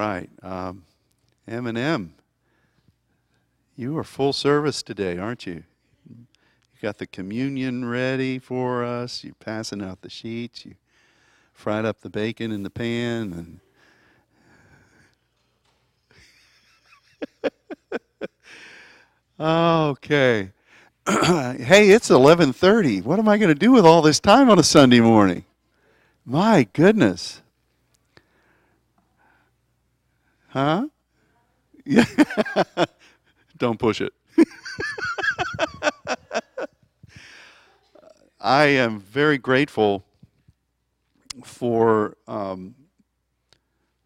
Right. Um, Eminem, you are full service today, aren't you? You got the communion ready for us. You're passing out the sheets. You fried up the bacon in the pan, and okay. hey, it's 11:30. What am I going to do with all this time on a Sunday morning? My goodness. Huh? Yeah. Don't push it. I am very grateful for um,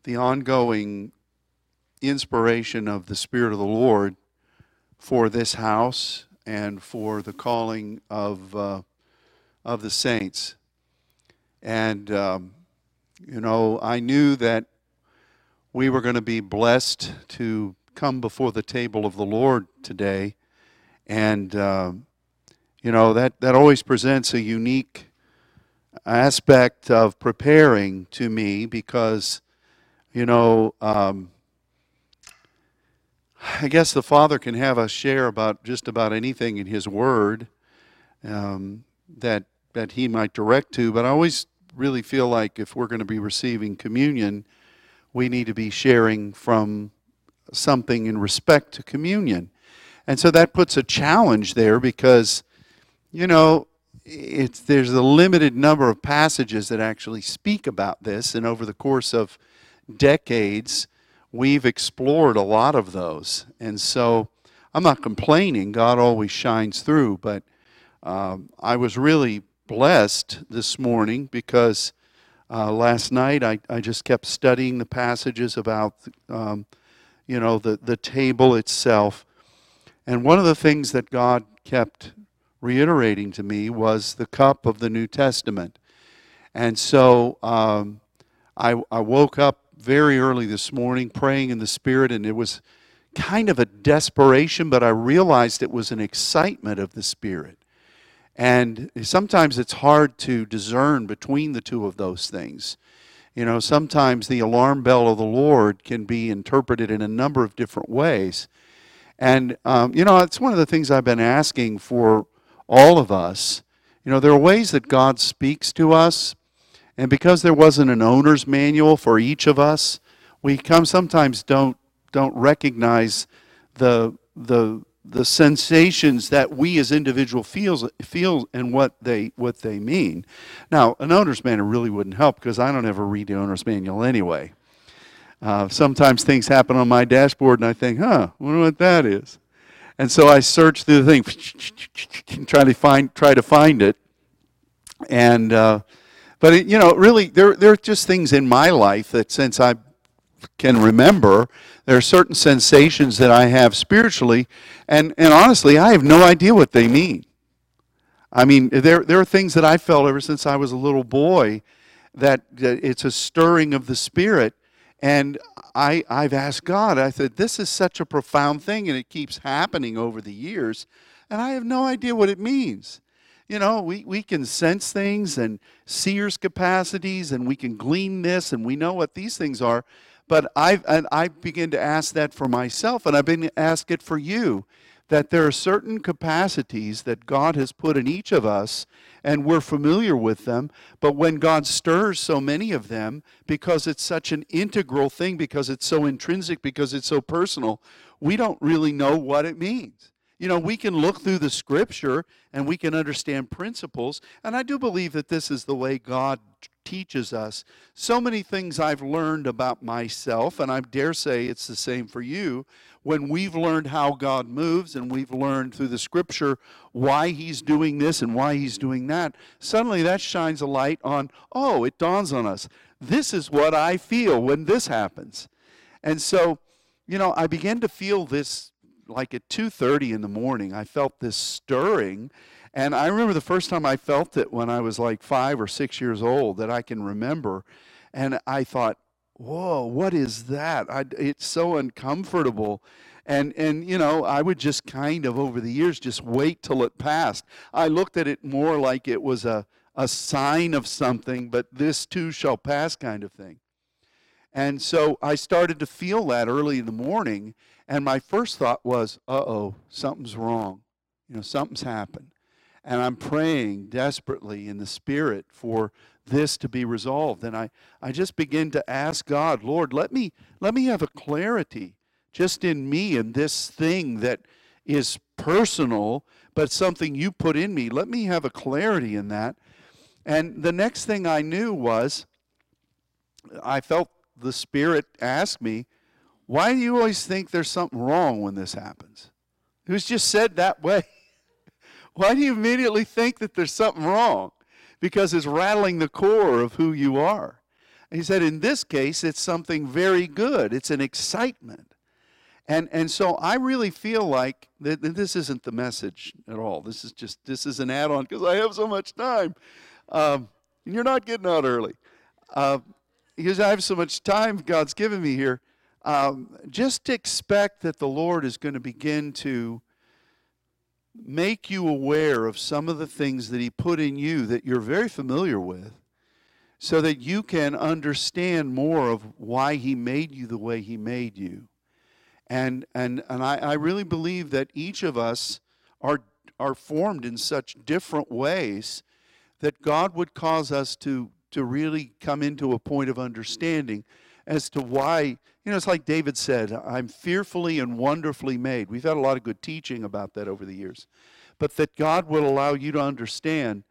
the ongoing inspiration of the Spirit of the Lord for this house and for the calling of uh, of the saints. And um, you know, I knew that we were going to be blessed to come before the table of the Lord today, and uh, you know that that always presents a unique aspect of preparing to me because you know. Um, I guess the Father can have us share about just about anything in His Word um, that that He might direct to. But I always really feel like if we're going to be receiving communion, we need to be sharing from something in respect to communion, and so that puts a challenge there because, you know, it's there's a limited number of passages that actually speak about this, and over the course of decades we've explored a lot of those. And so I'm not complaining, God always shines through, but um, I was really blessed this morning because uh, last night I, I just kept studying the passages about, um, you know, the, the table itself. And one of the things that God kept reiterating to me was the cup of the New Testament. And so um, I, I woke up very early this morning praying in the Spirit, and it was kind of a desperation, but I realized it was an excitement of the Spirit. And sometimes it's hard to discern between the two of those things. You know, sometimes the alarm bell of the Lord can be interpreted in a number of different ways. And, um, you know, it's one of the things I've been asking for all of us. You know, there are ways that God speaks to us, and because there wasn't an owner's manual for each of us, we come sometimes don't don't recognize the the the sensations that we as individual feels feel and what they what they mean. Now, an owner's manual really wouldn't help because I don't ever read the owner's manual anyway. Uh, sometimes things happen on my dashboard and I think, huh, wonder what that is. And so I search through the thing, try to find try to find it, and uh, but it, you know, really, there there are just things in my life that since I can remember, there are certain sensations that I have spiritually, and and honestly, I have no idea what they mean. I mean, there there are things that I felt ever since I was a little boy that, that it's a stirring of the spirit, and I I've asked God. I said, this is such a profound thing, and it keeps happening over the years, and I have no idea what it means you know, we, we can sense things and seers capacities and we can glean this and we know what these things are. But I've, and I begin to ask that for myself and I've been ask it for you that there are certain capacities that God has put in each of us and we're familiar with them. But when God stirs so many of them, because it's such an integral thing, because it's so intrinsic, because it's so personal, we don't really know what it means. You know, we can look through the scripture and we can understand principles. And I do believe that this is the way God teaches us. So many things I've learned about myself, and I dare say it's the same for you. When we've learned how God moves and we've learned through the scripture why He's doing this and why He's doing that, suddenly that shines a light on, oh, it dawns on us. This is what I feel when this happens. And so, you know, I began to feel this like at 2:30 in the morning, I felt this stirring, and I remember the first time I felt it when I was like 5 or 6 years old that I can remember, and I thought, "Whoa, what is that?" I, it's so uncomfortable. And and you know, I would just kind of over the years just wait till it passed. I looked at it more like it was a a sign of something, but this too shall pass kind of thing. And so I started to feel that early in the morning, and my first thought was, uh oh, something's wrong. You know, something's happened. And I'm praying desperately in the Spirit for this to be resolved. And I, I just begin to ask God, Lord, let me, let me have a clarity just in me and this thing that is personal, but something you put in me. Let me have a clarity in that. And the next thing I knew was I felt the Spirit ask me, Why do you always think there's something wrong when this happens? Was just said that way. Why do you immediately think that there's something wrong? Because it's rattling the core of who you are. And he said, In this case, it's something very good, it's an excitement. And, and so I really feel like that, that this isn't the message at all. This is just this is an add-on because I have so much time. Um, and you're not getting out early. Uh, because I have so much time God's given me here, um, just expect that the Lord is going to begin to make you aware of some of the things that He put in you that you're very familiar with, so that you can understand more of why He made you the way He made you. And, and, and I, I really believe that each of us are, are formed in such different ways that God would cause us to to really come into a point of understanding as to why, you know, it's like David said, I'm fearfully and wonderfully made. We've had a lot of good teaching about that over the years. But that God will allow you to understand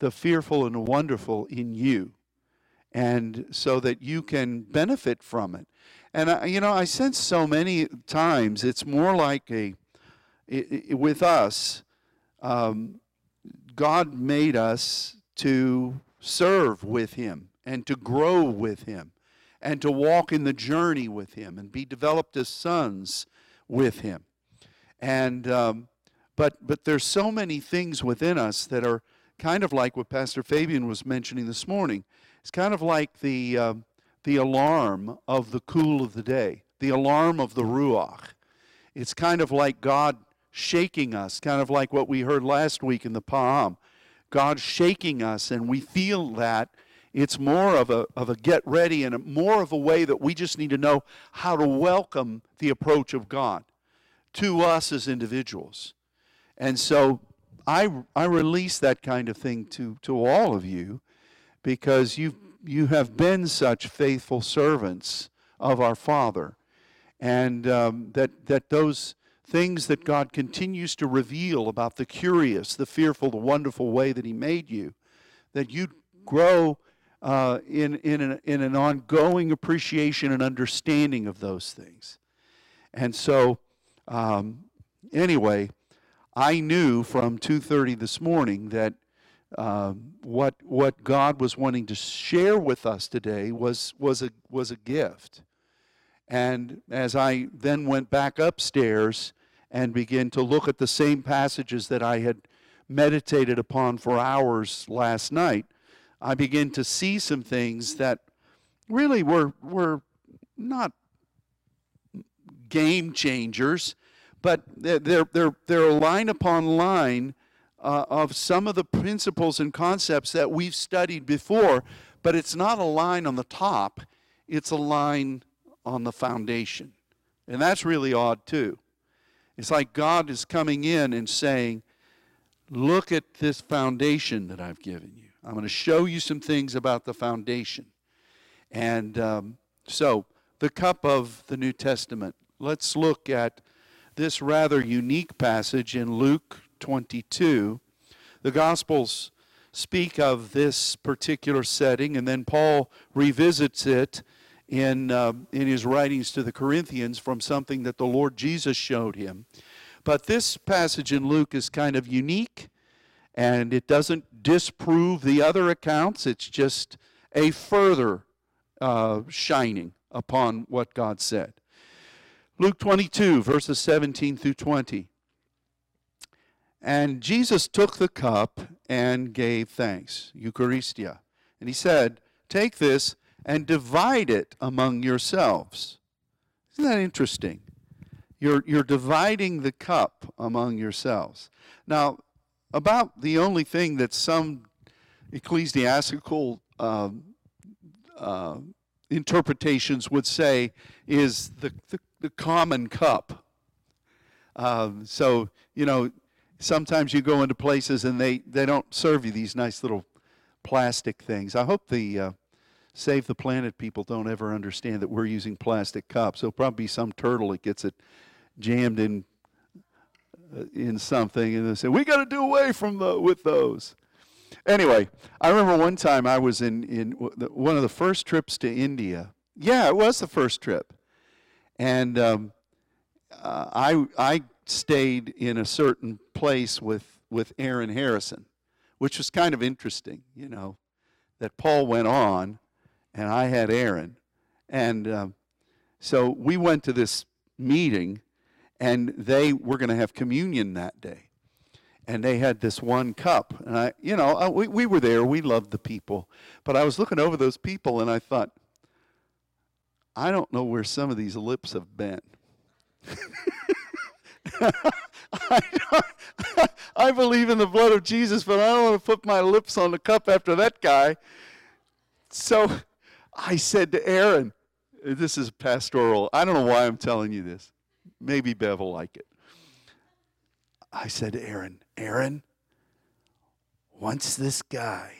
the fearful and wonderful in you. And so that you can benefit from it. And, I, you know, I sense so many times it's more like a, it, it, with us, um, God made us to serve with Him and to grow with Him and to walk in the journey with Him and be developed as sons with Him. And um, but but there's so many things within us that are kind of like what Pastor Fabian was mentioning this morning. It's kind of like the uh, the alarm of the cool of the day, the alarm of the ruach. It's kind of like God shaking us, kind of like what we heard last week in the Pa'am. God shaking us, and we feel that. It's more of a, of a get ready and a, more of a way that we just need to know how to welcome the approach of God to us as individuals. And so I, I release that kind of thing to, to all of you because you you have been such faithful servants of our Father. And um, that, that those things that God continues to reveal about the curious, the fearful, the wonderful way that He made you, that you grow uh, in, in, an, in an ongoing appreciation and understanding of those things. And so, um, anyway, I knew from 2:30 this morning that um, what what God was wanting to share with us today was was a was a gift. And as I then went back upstairs and began to look at the same passages that I had meditated upon for hours last night, I begin to see some things that really were, were not game changers, but they're, they're, they're line upon line uh, of some of the principles and concepts that we've studied before, but it's not a line on the top, it's a line on the foundation. And that's really odd, too. It's like God is coming in and saying, Look at this foundation that I've given you. I'm going to show you some things about the foundation. And um, so, the cup of the New Testament. Let's look at this rather unique passage in Luke 22. The Gospels speak of this particular setting, and then Paul revisits it in, uh, in his writings to the Corinthians from something that the Lord Jesus showed him. But this passage in Luke is kind of unique, and it doesn't disprove the other accounts. It's just a further uh, shining upon what God said. Luke 22, verses 17 through 20. And Jesus took the cup and gave thanks, Eucharistia. And he said, Take this and divide it among yourselves. Isn't that interesting? You're, you're dividing the cup among yourselves. Now, about the only thing that some ecclesiastical uh, uh, interpretations would say is the, the, the common cup. Um, so, you know, sometimes you go into places and they, they don't serve you these nice little plastic things. I hope the uh, Save the Planet people don't ever understand that we're using plastic cups. There'll probably be some turtle that gets it jammed in in something, and they say we got to do away from the with those. Anyway, I remember one time I was in in one of the first trips to India. Yeah, it was the first trip, and um, uh, I I stayed in a certain place with with Aaron Harrison, which was kind of interesting, you know, that Paul went on, and I had Aaron, and um, so we went to this meeting and they were going to have communion that day. And they had this one cup. And I, you know, I, we, we were there. We loved the people. But I was looking over those people and I thought, I don't know where some of these lips have been. I, I, believe in the blood of Jesus, but I don't want to put my lips on the cup after that guy. So I said to Aaron, this is pastoral. I don't know why I'm telling you this. Maybe Bev will like it. I said to Aaron, Aaron, once this guy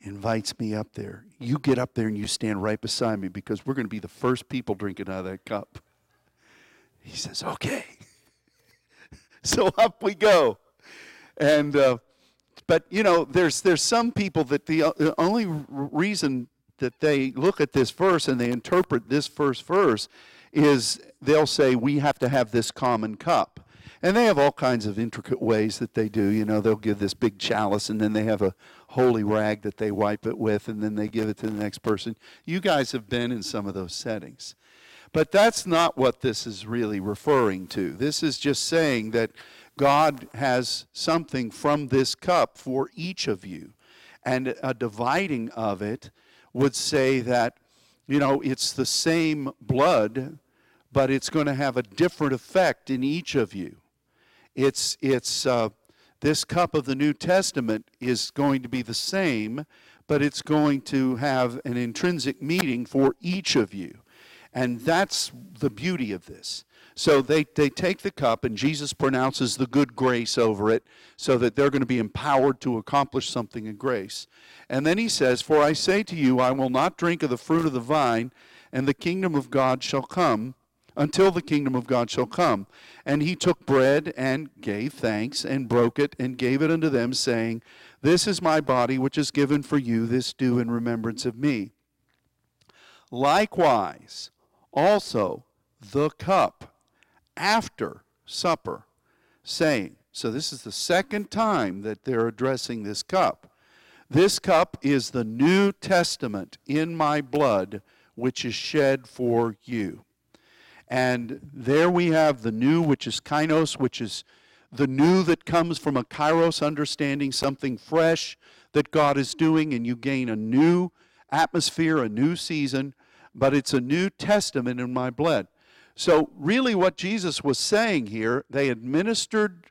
invites me up there, you get up there and you stand right beside me because we're going to be the first people drinking out of that cup. He says, okay. so up we go. And, uh, but you know, there's, there's some people that the, the only reason that they look at this verse and they interpret this first verse is they'll say, We have to have this common cup. And they have all kinds of intricate ways that they do. You know, they'll give this big chalice and then they have a holy rag that they wipe it with and then they give it to the next person. You guys have been in some of those settings. But that's not what this is really referring to. This is just saying that God has something from this cup for each of you. And a dividing of it would say that, you know, it's the same blood but it's going to have a different effect in each of you. It's, it's, uh, this cup of the New Testament is going to be the same, but it's going to have an intrinsic meaning for each of you. And that's the beauty of this. So they, they take the cup, and Jesus pronounces the good grace over it so that they're going to be empowered to accomplish something in grace. And then he says, For I say to you, I will not drink of the fruit of the vine, and the kingdom of God shall come until the kingdom of God shall come. And he took bread and gave thanks and broke it and gave it unto them, saying, This is my body which is given for you, this do in remembrance of me. Likewise, also the cup after supper, saying, so this is the second time that they're addressing this cup. This cup is the New Testament in my blood, which is shed for you. And there we have the new, which is kainos, which is the new that comes from a kairos understanding, something fresh that God is doing, and you gain a new atmosphere, a new season, but it's a new testament in my blood. So, really, what Jesus was saying here, they administered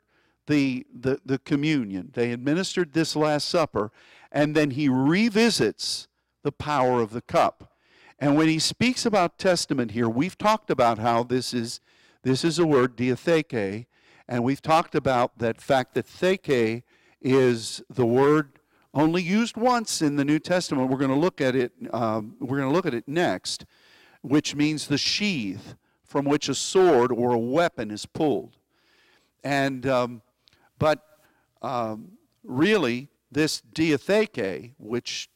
the, the, the communion, they administered this Last Supper, and then he revisits the power of the cup. And when he speaks about testament here, we've talked about how this is this is a word diatheke, and we've talked about that fact that theke is the word only used once in the New Testament. We're going to look at it. Um, we're going to look at it next, which means the sheath from which a sword or a weapon is pulled. And um, but um, really, this diatheke, which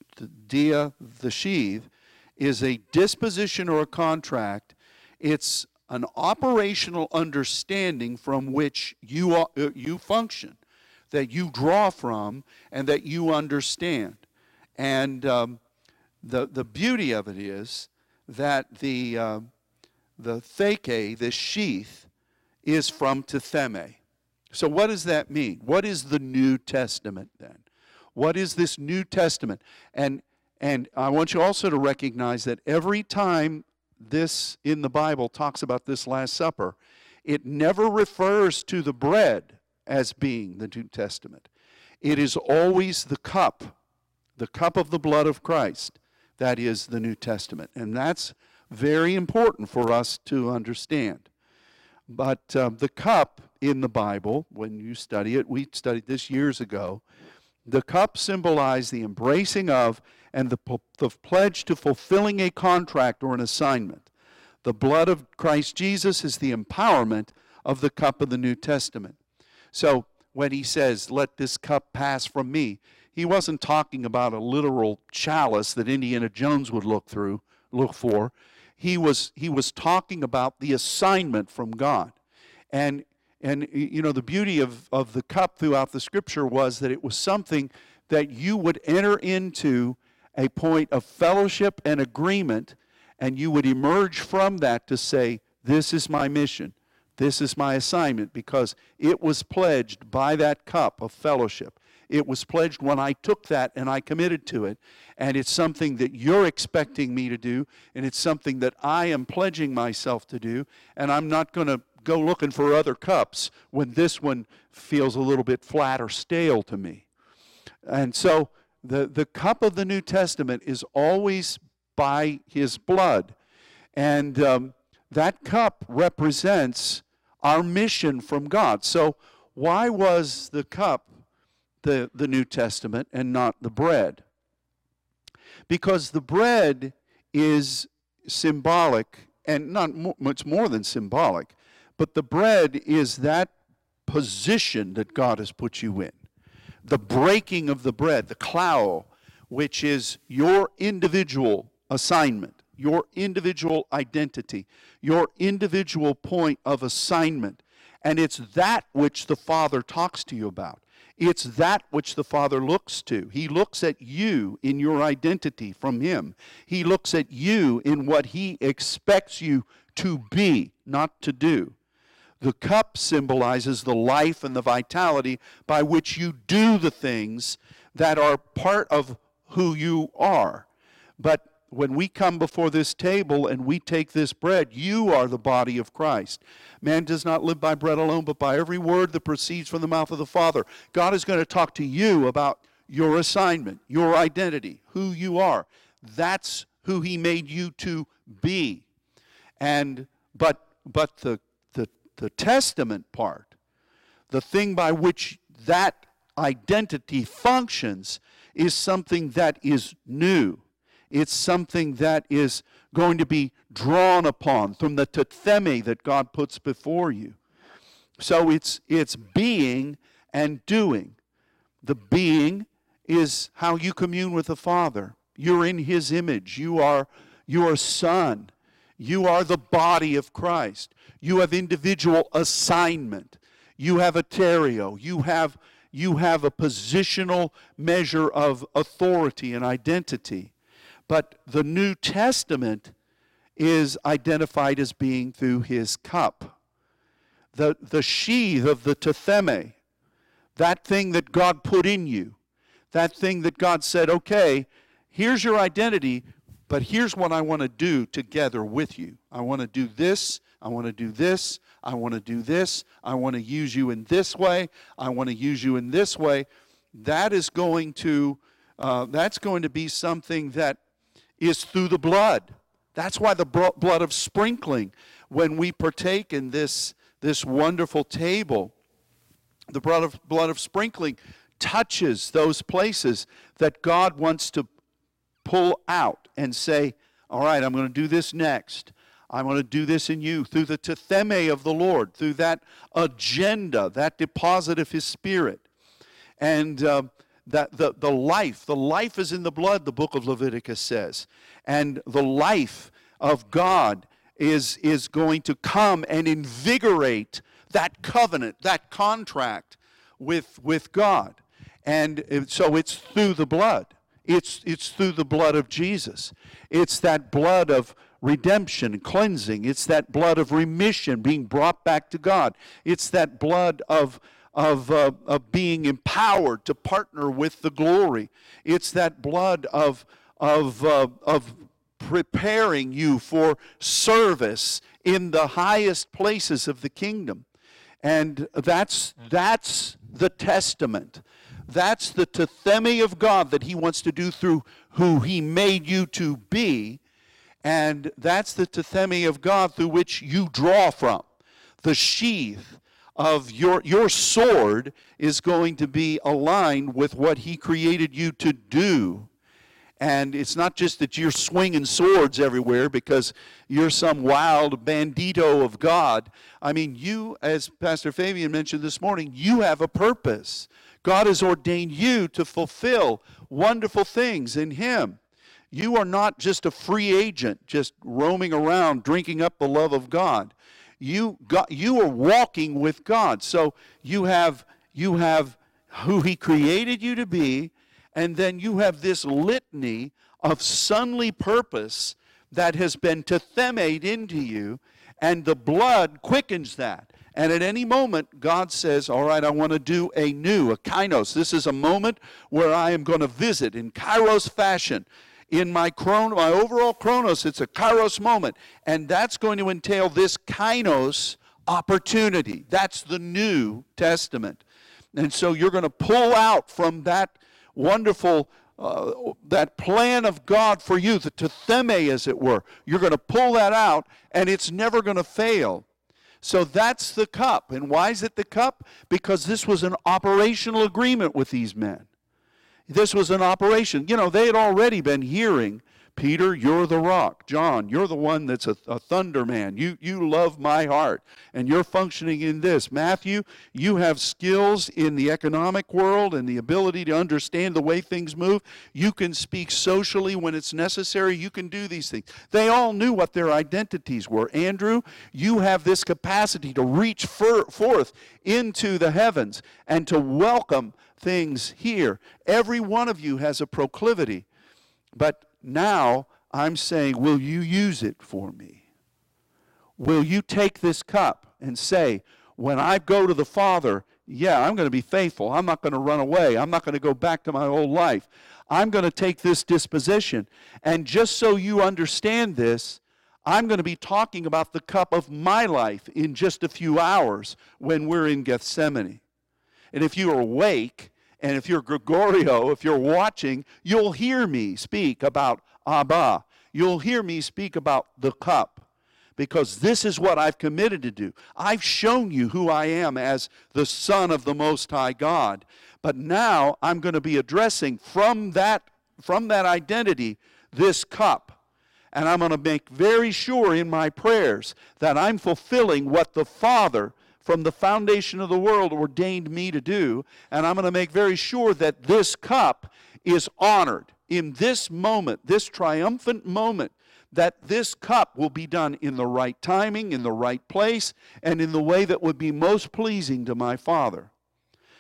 dia the sheath, is a disposition or a contract. It's an operational understanding from which you, uh, you function, that you draw from, and that you understand. And um, the, the beauty of it is that the, uh, the theke, the sheath, is from tithemi. So, what does that mean? What is the New Testament then? What is this New Testament? And and I want you also to recognize that every time this in the Bible talks about this Last Supper, it never refers to the bread as being the New Testament. It is always the cup, the cup of the blood of Christ, that is the New Testament. And that's very important for us to understand. But uh, the cup in the Bible, when you study it, we studied this years ago, the cup symbolized the embracing of and the, the pledge to fulfilling a contract or an assignment. The blood of Christ Jesus is the empowerment of the cup of the New Testament. So when he says, Let this cup pass from me, he wasn't talking about a literal chalice that Indiana Jones would look through, look for. He was, he was talking about the assignment from God. And, and you know, the beauty of, of the cup throughout the scripture was that it was something that you would enter into a point of fellowship and agreement, and you would emerge from that to say, This is my mission. This is my assignment because it was pledged by that cup of fellowship. It was pledged when I took that and I committed to it. And it's something that you're expecting me to do, and it's something that I am pledging myself to do. And I'm not going to go looking for other cups when this one feels a little bit flat or stale to me. And so the, the cup of the New Testament is always by his blood. And um, that cup represents our mission from God. So, why was the cup the, the New Testament and not the bread? Because the bread is symbolic, and not much more than symbolic, but the bread is that position that God has put you in. The breaking of the bread, the klao, which is your individual assignment, your individual identity, your individual point of assignment. And it's that which the Father talks to you about. It's that which the Father looks to. He looks at you in your identity from Him. He looks at you in what He expects you to be, not to do. The cup symbolizes the life and the vitality by which you do the things that are part of who you are. But when we come before this table and we take this bread, you are the body of Christ. Man does not live by bread alone, but by every word that proceeds from the mouth of the Father. God is going to talk to you about your assignment, your identity, who you are. That's who he made you to be. And but but the the testament part, the thing by which that identity functions is something that is new it's something that is going to be drawn upon from the tithemi that God puts before you. So it's, it's being and doing. The being is how you commune with the Father. You're in His image. You are your Son. You are the body of Christ. You have individual assignment. You have a terio. You have, you have a positional measure of authority and identity. But the New Testament is identified as being through his cup. The, the sheath of the tithemi, that thing that God put in you, that thing that God said, okay, here's your identity, but here's what I want to do together with you. I want to do this, I want to do this, I want to do this, I want to use you in this way, I want to use you in this way. That is going to, uh, that's going to be something that is through the blood. That's why the blood of sprinkling, when we partake in this, this wonderful table, the blood of, blood of sprinkling touches those places that God wants to pull out and say, All right, I'm going to do this next. I'm going to do this in you through the tithemi of the Lord, through that agenda, that deposit of His Spirit. And uh, that the, the life, the life is in the blood, the book of Leviticus says. And the life of God is, is going to come and invigorate that covenant, that contract with, with God. And so it's through the blood. It's, it's through the blood of Jesus. It's that blood of redemption, cleansing. It's that blood of remission, being brought back to God. It's that blood of of, uh, of being empowered to partner with the glory. It's that blood of, of, uh, of preparing you for service in the highest places of the kingdom. And that's, that's the testament. That's the tithemi of God that He wants to do through who he made you to be. And that's the tithemi of God through which you draw from. The sheath of your, your sword is going to be aligned with what he created you to do. And it's not just that you're swinging swords everywhere because you're some wild bandito of God. I mean, you, as Pastor Fabian mentioned this morning, you have a purpose. God has ordained you to fulfill wonderful things in Him. You are not just a free agent, just roaming around, drinking up the love of God. You, got, you are walking with God. So you have, you have who He created you to be, and then you have this litany of sunly purpose that has been tethemed into you, and the blood quickens that. And at any moment, God says, All right, I want to do a new, a kainos. This is a moment where I am going to visit in kairos fashion. In my chron- my overall chronos, it's a kairos moment. And that's going to entail this kainos opportunity. That's the New Testament. And so you're going to pull out from that wonderful uh, that plan of God for you, the tithemi, as it were. You're going to pull that out, and it's never going to fail. So that's the cup. And why is it the cup? Because this was an operational agreement with these men. This was an operation. You know, they had already been hearing Peter, you're the rock. John, you're the one that's a, a, thunder man. You, you love my heart, and you're functioning in this. Matthew, you have skills in the economic world and the ability to understand the way things move. You can speak socially when it's necessary. You can do these things. They all knew what their identities were. Andrew, you have this capacity to reach for, forth into the heavens and to welcome things here. Every one of you has a proclivity. But now I'm saying, Will you use it for me? Will you take this cup and say, When I go to the Father, yeah, I'm going to be faithful. I'm not going to run away. I'm not going to go back to my old life. I'm going to take this disposition. And just so you understand this, I'm going to be talking about the cup of my life in just a few hours when we're in Gethsemane. And if you are awake, and if you're Gregorio, if you're watching, you'll hear me speak about Abba. You'll hear me speak about the cup because this is what I've committed to do. I've shown you who I am as the Son of the Most High God. But now I'm going to be addressing from that, from that identity this cup. And I'm going to make very sure in my prayers that I'm fulfilling what the Father from the foundation of the world ordained me to do. And I'm going to make very sure that this cup is honored in this moment, this triumphant moment, that this cup will be done in the right timing, in the right place, and in the way that would be most pleasing to my Father.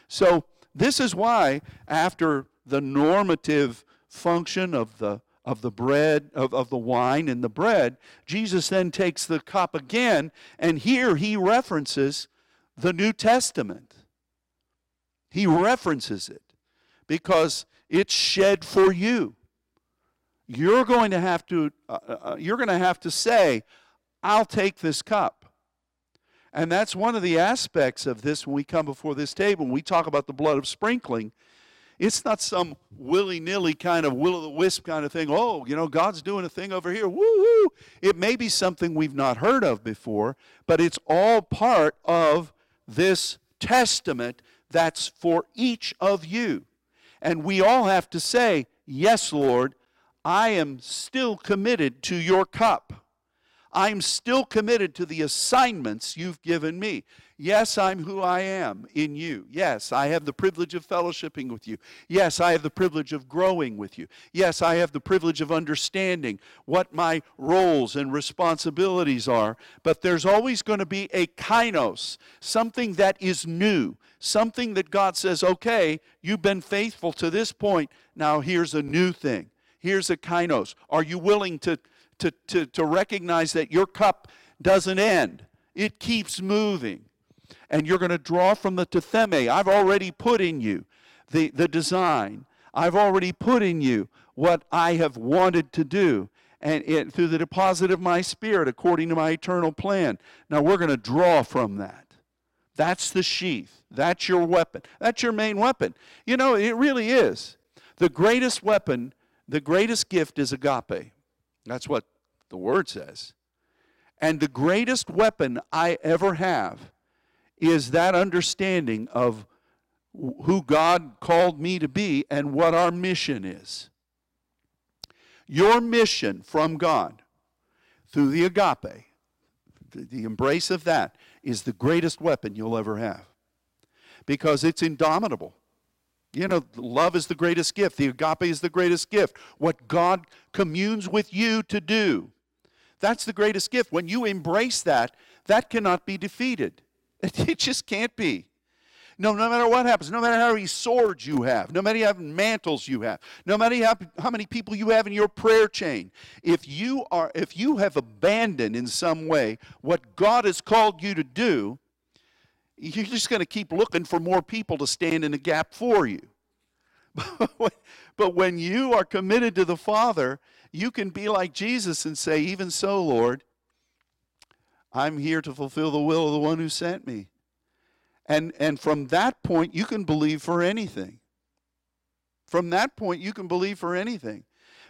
So, this is why, after the normative function of the of the bread, of, of the wine and the bread, Jesus then takes the cup again, and here he references the New Testament. He references it because it's shed for you. You're going to have to uh, uh, uh, you're going to have to say, "I'll take this cup." And that's one of the aspects of this when we come before this table and we talk about the blood of sprinkling. It's not some willy nilly kind of will o' the wisp kind of thing. Oh, you know, God's doing a thing over here. Woo woo. It may be something we've not heard of before, but it's all part of this testament that's for each of you. And we all have to say, Yes, Lord, I am still committed to your cup. I'm still committed to the assignments you've given me. Yes, I'm who I am in you. Yes, I have the privilege of fellowshipping with you. Yes, I have the privilege of growing with you. Yes, I have the privilege of understanding what my roles and responsibilities are. But there's always going to be a kainos, something that is new, something that God says, okay, you've been faithful to this point. Now here's a new thing. Here's a kainos. Are you willing to, to, to, to recognize that your cup doesn't end? It keeps moving and you're going to draw from the tithemi. I've already put in you the, the design. I've already put in you what I have wanted to do and it, through the deposit of my spirit according to my eternal plan. Now we're going to draw from that. That's the sheath. That's your weapon. That's your main weapon. You know, it really is. The greatest weapon the greatest gift is agape. That's what the word says. And the greatest weapon I ever have is that understanding of who God called me to be and what our mission is. Your mission from God through the agape, the embrace of that, is the greatest weapon you'll ever have because it's indomitable. You know, love is the greatest gift. The agape is the greatest gift. What God communes with you to do. That's the greatest gift. When you embrace that, that cannot be defeated. It just can't be. No, no matter what happens, no matter how many swords you have, no matter how many mantles you have, no matter how, how many people you have in your prayer chain, if you are if you have abandoned in some way what God has called you to do, you're just going to keep looking for more people to stand in the gap for you. but when you are committed to the Father, you can be like Jesus and say, Even so, Lord, I'm here to fulfill the will of the one who sent me. And, and from that point, you can believe for anything. From that point, you can believe for anything.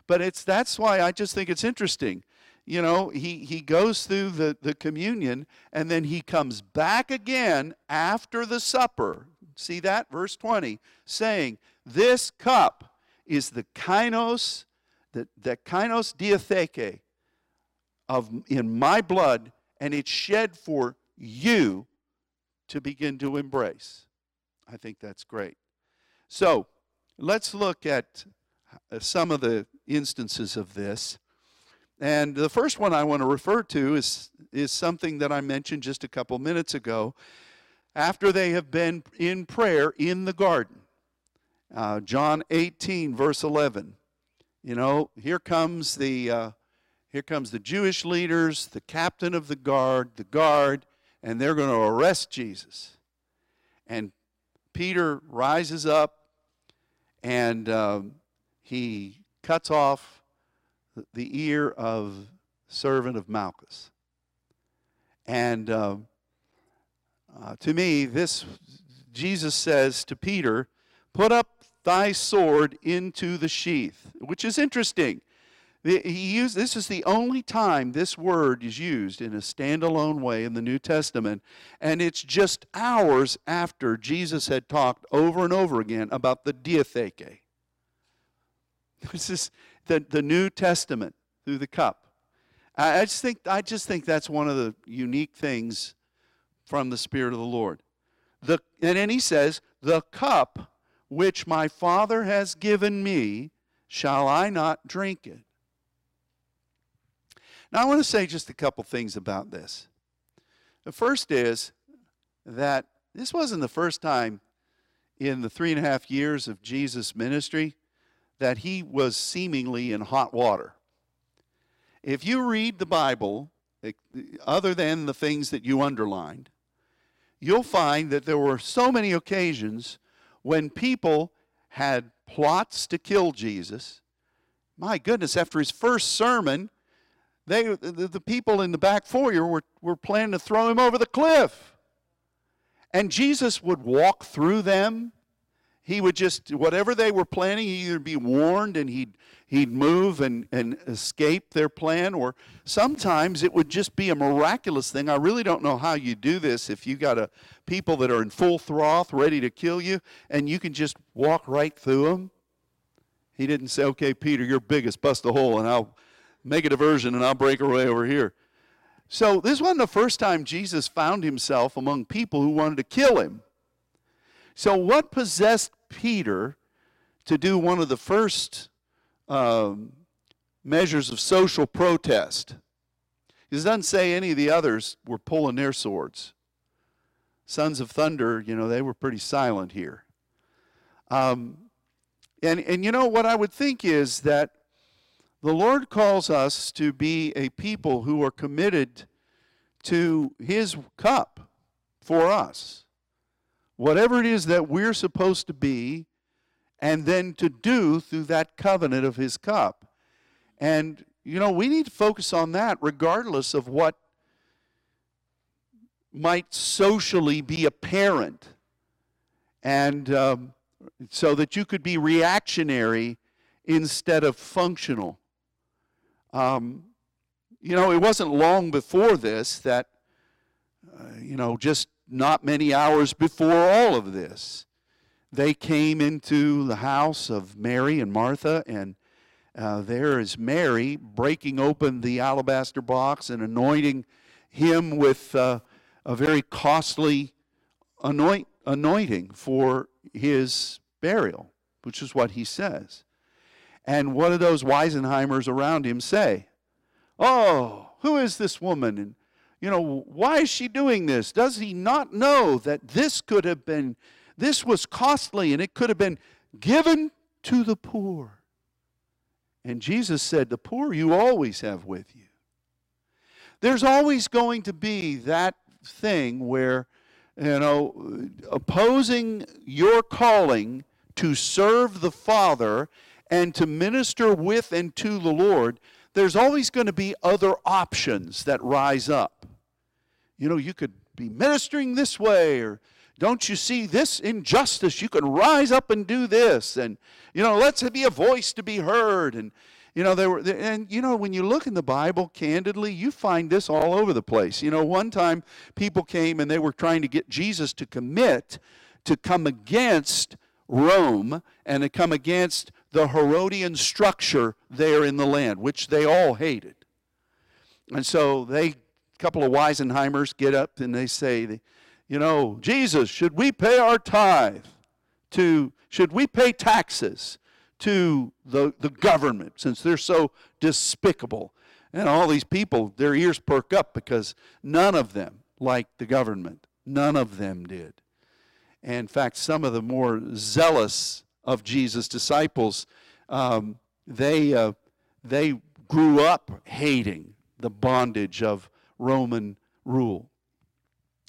But it's that's why I just think it's interesting. You know, he, he goes through the, the communion and then he comes back again after the supper. See that? Verse 20, saying, This cup is the kinos, the, the kainos diatheke of in my blood, and it's shed for you to begin to embrace. I think that's great. So let's look at uh, some of the instances of this. And the first one I want to refer to is, is something that I mentioned just a couple minutes ago. After they have been in prayer in the garden, uh, John 18, verse 11. You know, here comes the uh, here comes the Jewish leaders, the captain of the guard, the guard, and they're going to arrest Jesus. And Peter rises up and um, he cuts off the ear of servant of Malchus. And uh, uh, to me, this Jesus says to Peter, "Put up thy sword into the sheath," which is interesting he used, this is the only time this word is used in a standalone way in the New Testament, and it's just hours after Jesus had talked over and over again about the diatheke. This is the, the New Testament through the cup. I, I just think I just think that's one of the unique things from the Spirit of the Lord. The, and then he says, The cup which my Father has given me, shall I not drink it? Now, I want to say just a couple things about this. The first is that this wasn't the first time in the three and a half years of Jesus' ministry that he was seemingly in hot water. If you read the Bible, eh, other than the things that you underlined, you'll find that there were so many occasions when people had plots to kill Jesus. My goodness, after his first sermon, they, the, the people in the back foyer were, were planning to throw him over the cliff. And Jesus would walk through them. He would just, whatever they were planning, he'd either be warned and he'd, he'd move and, and escape their plan, or sometimes it would just be a miraculous thing. I really don't know how you do this if you got a, people that are in full froth, ready to kill you, and you can just walk right through them. He didn't say, okay, Peter, you're biggest, bust a hole, and I'll, make a diversion and I'll break away over here. So this wasn't the first time Jesus found himself among people who wanted to kill him. So what possessed Peter to do one of the first um, measures of social protest? It doesn't say any of the others were pulling their swords. Sons of Thunder, you know, they were pretty silent here. Um, and, and you know, what I would think is that the Lord calls us to be a people who are committed to His cup for us. Whatever it is that we're supposed to be, and then to do through that covenant of His cup. And, you know, we need to focus on that regardless of what might socially be apparent. And um, so that you could be reactionary instead of functional. Um, you know, it wasn't long before this that, uh, you know, just not many hours before all of this, they came into the house of Mary and Martha, and uh, there is Mary breaking open the alabaster box and anointing him with uh, a very costly anoint, anointing for his burial, which is what he says. And what do those Weisenheimers around him say? Oh, who is this woman? And, you know, why is she doing this? Does he not know that this could have been, this was costly and it could have been given to the poor? And Jesus said, The poor you always have with you. There's always going to be that thing where, you know, opposing your calling to serve the Father and to minister with and to the Lord, there's always going to be other options that rise up. You know, you could be ministering this way, or don't you see this injustice? You can rise up and do this, and you know, let's be a voice to be heard. And you know, there were, and you know, when you look in the Bible candidly, you find this all over the place. You know, one time people came and they were trying to get Jesus to commit to come against Rome and to come against the Herodian structure there in the land, which they all hated. And so they, a couple of Weisenheimers get up and they say, you know, Jesus, should we pay our tithe to, should we pay taxes to the, the government since they're so despicable? And all these people, their ears perk up because none of them liked the government. None of them did. And in fact, some of the more zealous of Jesus' disciples, um, they, uh, they grew up hating the bondage of Roman rule.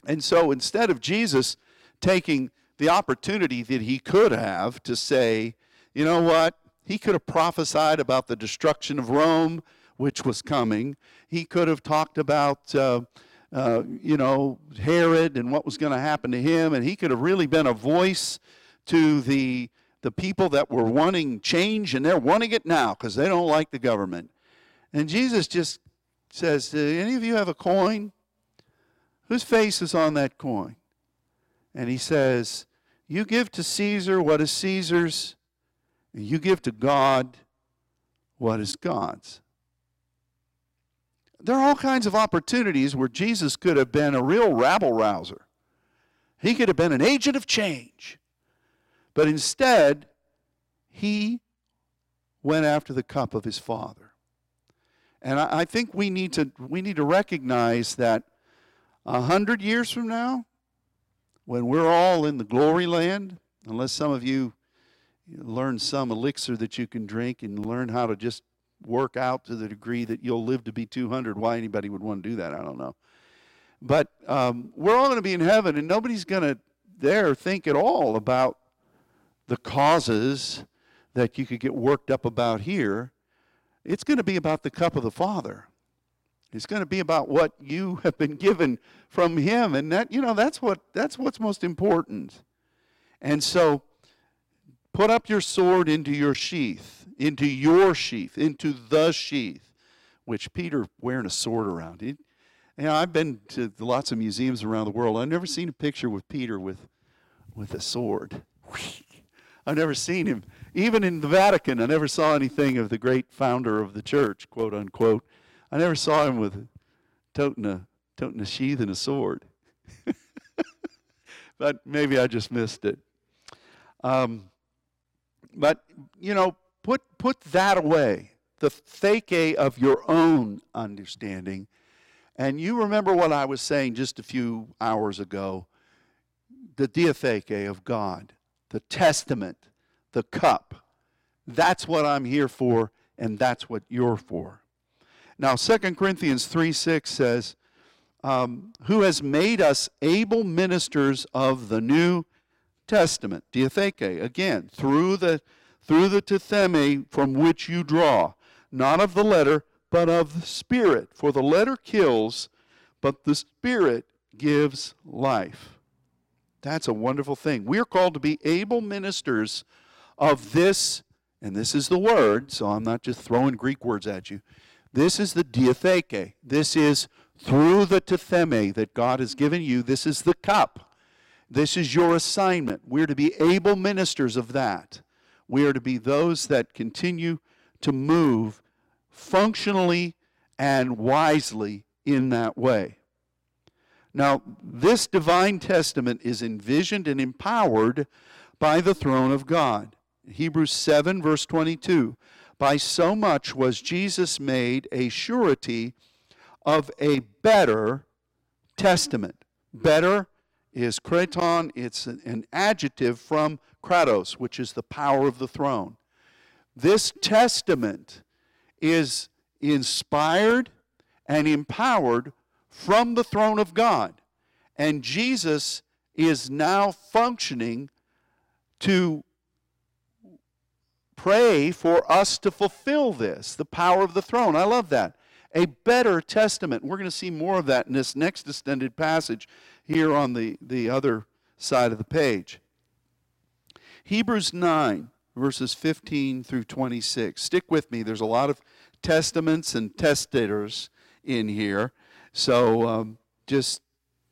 And so instead of Jesus taking the opportunity that he could have to say, you know what, he could have prophesied about the destruction of Rome, which was coming. He could have talked about, uh, uh, you know, Herod and what was going to happen to him, and he could have really been a voice to the the people that were wanting change and they're wanting it now because they don't like the government. And Jesus just says, Do any of you have a coin? Whose face is on that coin? And he says, You give to Caesar what is Caesar's, and you give to God what is God's. There are all kinds of opportunities where Jesus could have been a real rabble rouser. He could have been an agent of change. But instead, he went after the cup of his father. And I, I think we need to we need to recognize that a hundred years from now, when we're all in the glory land, unless some of you learn some elixir that you can drink and learn how to just work out to the degree that you'll live to be 200. Why anybody would want to do that, I don't know. But um, we're all going to be in heaven, and nobody's going to there think at all about the causes that you could get worked up about here, it's going to be about the cup of the Father. It's going to be about what you have been given from him and that you know that's what that's what's most important. And so put up your sword into your sheath, into your sheath, into the sheath, which Peter wearing a sword around. He, you know, I've been to lots of museums around the world. I've never seen a picture with Peter with with a sword. I've never seen him. Even in the Vatican, I never saw anything of the great founder of the church, quote unquote. I never saw him with toting a, toting a sheath and a sword. but maybe I just missed it. Um, but, you know, put, put that away, the theke of your own understanding. And you remember what I was saying just a few hours ago the diatheke of God the testament, the cup. That's what I'm here for, and that's what you're for. Now, 2 Corinthians 3 6 says, um, Who has made us able ministers of the New Testament, diatheke, again, through the, through the tithemi from which you draw, not of the letter, but of the Spirit. For the letter kills, but the Spirit gives life. That's a wonderful thing. We are called to be able ministers of this and this is the word, so I'm not just throwing Greek words at you. This is the diatheke. This is through the tithemi that God has given you. This is the cup. This is your assignment. We're to be able ministers of that. We are to be those that continue to move functionally and wisely in that way. Now, this divine testament is envisioned and empowered by the throne of God. Hebrews 7, verse 22. By so much was Jesus made a surety of a better testament. Better is kraton, it's an adjective from kratos, which is the power of the throne. This testament is inspired and empowered from the throne of God. And Jesus is now functioning to pray for us to fulfill this, the power of the throne. I love that. A better testament. We're going to see more of that in this next extended passage here on the, the other side of the page. Hebrews 9, verses 15 through 26. Stick with me. There's a lot of testaments and testators in here. So um, just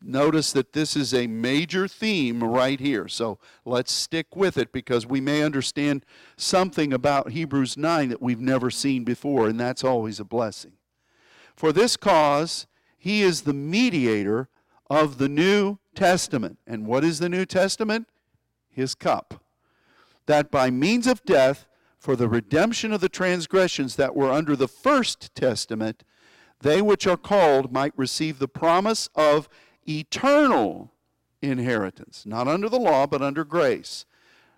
notice that this is a major theme right here. So let's stick with it because we may understand something about Hebrews 9 that we've never seen before, and that's always a blessing. For this cause, he is the mediator of the New Testament. And what is the New Testament? His cup. That by means of death, for the redemption of the transgressions that were under the first testament, they which are called might receive the promise of eternal inheritance, not under the law, but under grace.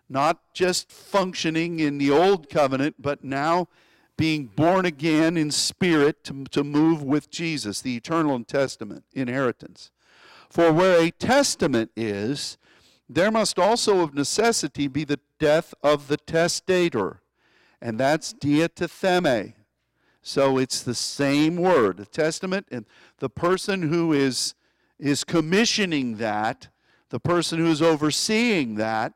Not just functioning in the old covenant, but now being born again in spirit to, to move with Jesus, the eternal testament inheritance. For where a testament is, there must also of necessity be the death of the testator, and that's diatithemi. So it's the same word, the testament, and the person who is is commissioning that, the person who's overseeing that,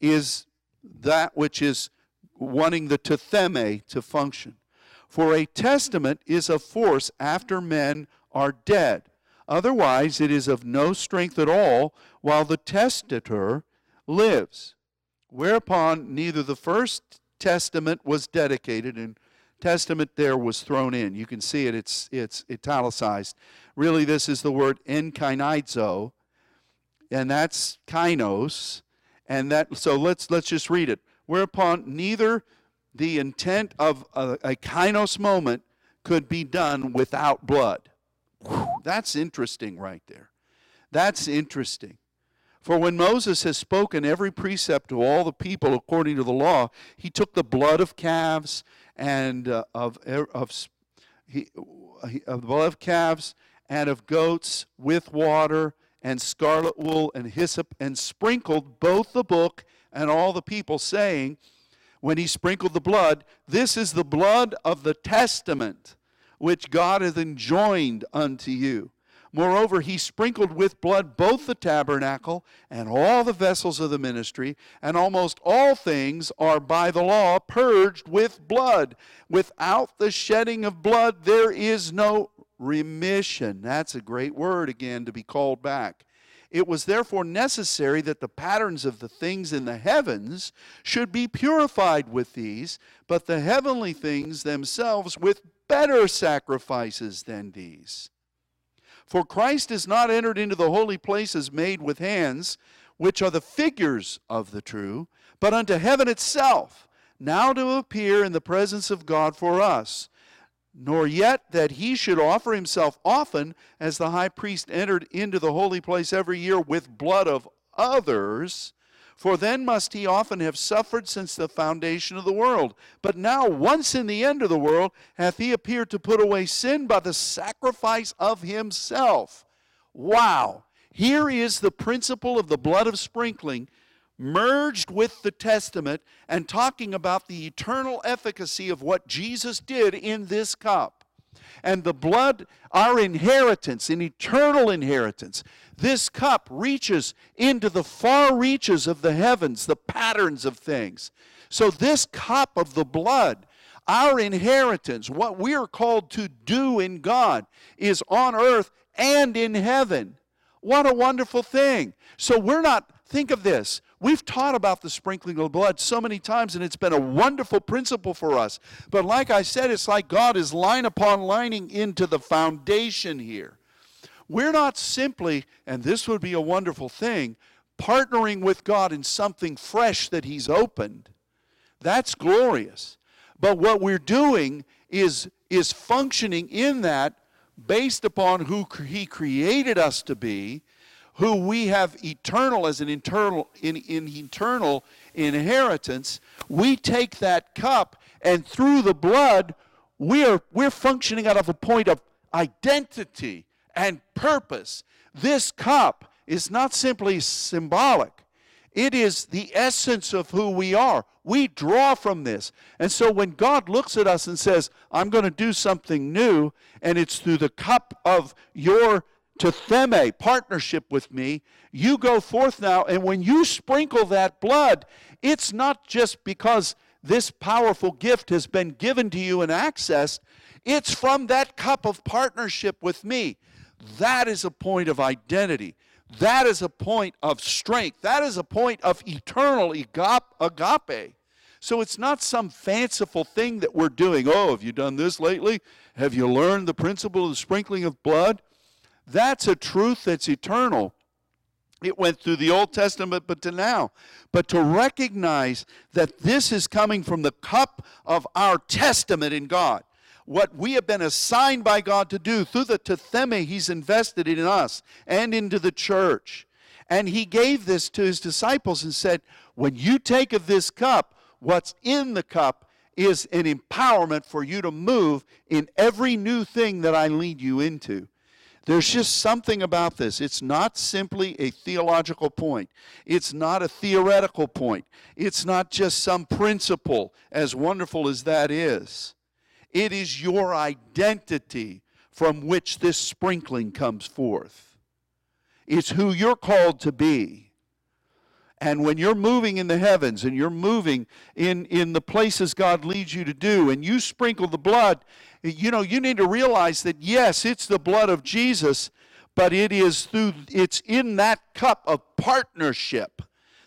is that which is wanting the tithemi to function. For a testament is a force after men are dead. Otherwise, it is of no strength at all while the testator lives. Whereupon neither the first testament was dedicated, and testament there was thrown in. You can see it, it's, it's italicized. Really, this is the word enkainizo, and that's kainos. And that, so let's, let's just read it. Whereupon neither the intent of a, a kainos moment could be done without blood. Whew, that's interesting right there. That's interesting. For when Moses has spoken every precept to all the people according to the law, he took the blood of calves and uh, of, of, he, of the blood of calves and of goats with water and scarlet wool and hyssop and sprinkled both the book and all the people, saying, When he sprinkled the blood, this is the blood of the testament which God hath enjoined unto you. Moreover, he sprinkled with blood both the tabernacle and all the vessels of the ministry, and almost all things are by the law purged with blood. Without the shedding of blood, there is no remission. That's a great word again to be called back. It was therefore necessary that the patterns of the things in the heavens should be purified with these, but the heavenly things themselves with better sacrifices than these. For Christ is not entered into the holy places made with hands, which are the figures of the true, but unto heaven itself, now to appear in the presence of God for us. Nor yet that he should offer himself often, as the high priest entered into the holy place every year with blood of others, for then must he often have suffered since the foundation of the world. But now, once in the end of the world, hath he appeared to put away sin by the sacrifice of himself. Wow! Here is the principle of the blood of sprinkling merged with the Testament and talking about the eternal efficacy of what Jesus did in this cup. And the blood, our inheritance, an eternal inheritance. This cup reaches into the far reaches of the heavens, the patterns of things. So, this cup of the blood, our inheritance, what we are called to do in God, is on earth and in heaven. What a wonderful thing. So, we're not, think of this. We've taught about the sprinkling of blood so many times, and it's been a wonderful principle for us. But like I said, it's like God is line upon lining into the foundation here. We're not simply, and this would be a wonderful thing, partnering with God in something fresh that He's opened. That's glorious. But what we're doing is, is functioning in that based upon who He created us to be, who we have eternal as an internal, in, in eternal inheritance. We take that cup, and through the blood, we're, we're functioning out of a point of identity and purpose. This cup is not simply symbolic, it is the essence of who we are. We draw from this. And so when God looks at us and says, I'm going to do something new, and it's through the cup of your tithemi, partnership with me, you go forth now, and when you sprinkle that blood, it's not just because this powerful gift has been given to you and accessed, it's from that cup of partnership with me. That is a point of identity. That is a point of strength. That is a point of eternal agape. So it's not some fanciful thing that we're doing. Oh, have you done this lately? Have you learned the principle of the sprinkling of blood? That's a truth that's eternal. It went through the Old Testament, but to now. But to recognize that this is coming from the cup of our testament in God what we have been assigned by God to do through the tithemi He's invested in us and into the church. And He gave this to His disciples and said, When you take of this cup, what's in the cup is an empowerment for you to move in every new thing that I lead you into. There's just something about this. It's not simply a theological point. It's not a theoretical point. It's not just some principle, as wonderful as that is. It is your identity from which this sprinkling comes forth. It's who you're called to be. And when you're moving in the heavens and you're moving in, in the places God leads you to do, and you sprinkle the blood, you know, you need to realize that yes, it's the blood of Jesus, but it is through, it's in that cup of partnership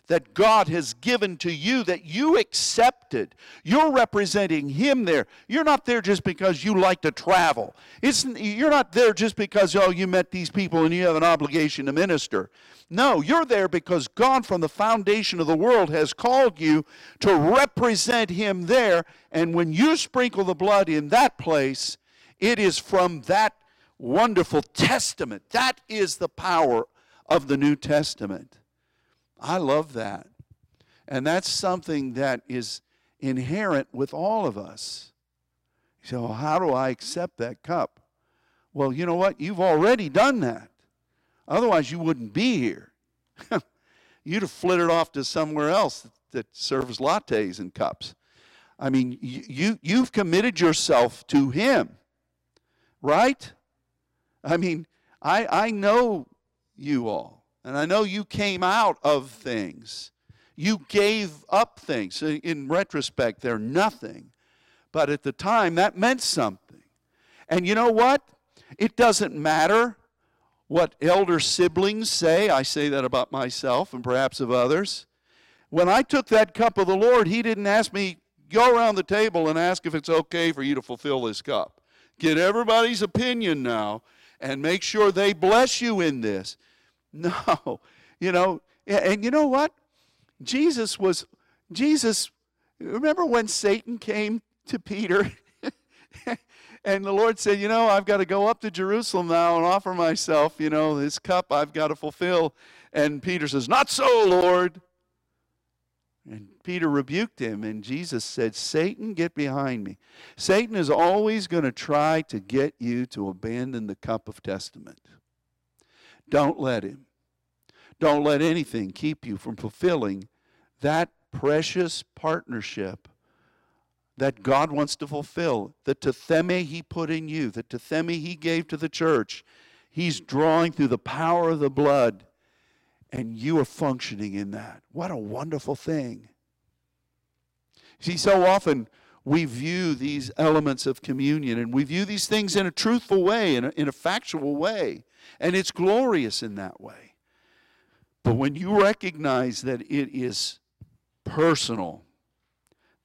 that God has given to you that you accepted. You're representing Him there. You're not there just because you like to travel. It's, you're not there just because, oh, you met these people and you have an obligation to minister. No, you're there because God, from the foundation of the world, has called you to represent Him there. And when you sprinkle the blood in that place, it is from that wonderful testament. That is the power of the New Testament. I love that. And that's something that is inherent with all of us. So, how do I accept that cup? Well, you know what? You've already done that. Otherwise, you wouldn't be here. You'd have flitted off to somewhere else that serves lattes and cups. I mean, you, you've committed yourself to Him, right? I mean, I, I know you all. And I know you came out of things. You gave up things. In retrospect, they're nothing. But at the time, that meant something. And you know what? It doesn't matter what elder siblings say. I say that about myself and perhaps of others. When I took that cup of the Lord, He didn't ask me, go around the table and ask if it's okay for you to fulfill this cup. Get everybody's opinion now and make sure they bless you in this. No. You know, and you know what? Jesus was, Jesus, remember when Satan came to Peter? and the Lord said, You know, I've got to go up to Jerusalem now and offer myself, you know, this cup I've got to fulfill. And Peter says, Not so, Lord. And Peter rebuked him, and Jesus said, Satan, get behind me. Satan is always going to try to get you to abandon the cup of testament. Don't let him. Don't let anything keep you from fulfilling that precious partnership that God wants to fulfill. The tithemi He put in you, the tithemi He gave to the church. He's drawing through the power of the blood, and you are functioning in that. What a wonderful thing. See, so often we view these elements of communion and we view these things in a truthful way, in a, in a factual way, and it's glorious in that way. But when you recognize that it is personal,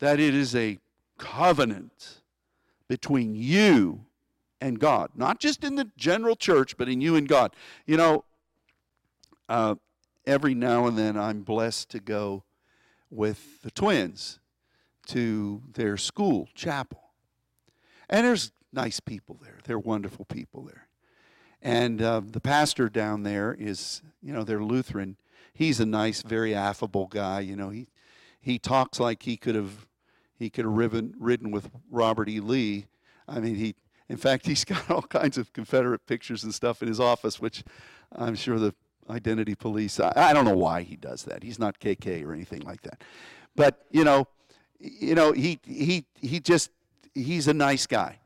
that it is a covenant between you and God, not just in the general church, but in you and God. You know, uh, every now and then I'm blessed to go with the twins to their school, chapel. And there's nice people there. They're wonderful people there. And uh, the pastor down there is, you know, they're Lutheran. He's a nice, very affable guy. You know, he he talks like he could have he could have ridden, ridden with Robert E. Lee. I mean, he in fact he's got all kinds of Confederate pictures and stuff in his office, which I'm sure the identity police. I, I don't know why he does that. He's not KK or anything like that. But you know, you know, he he he just he's a nice guy.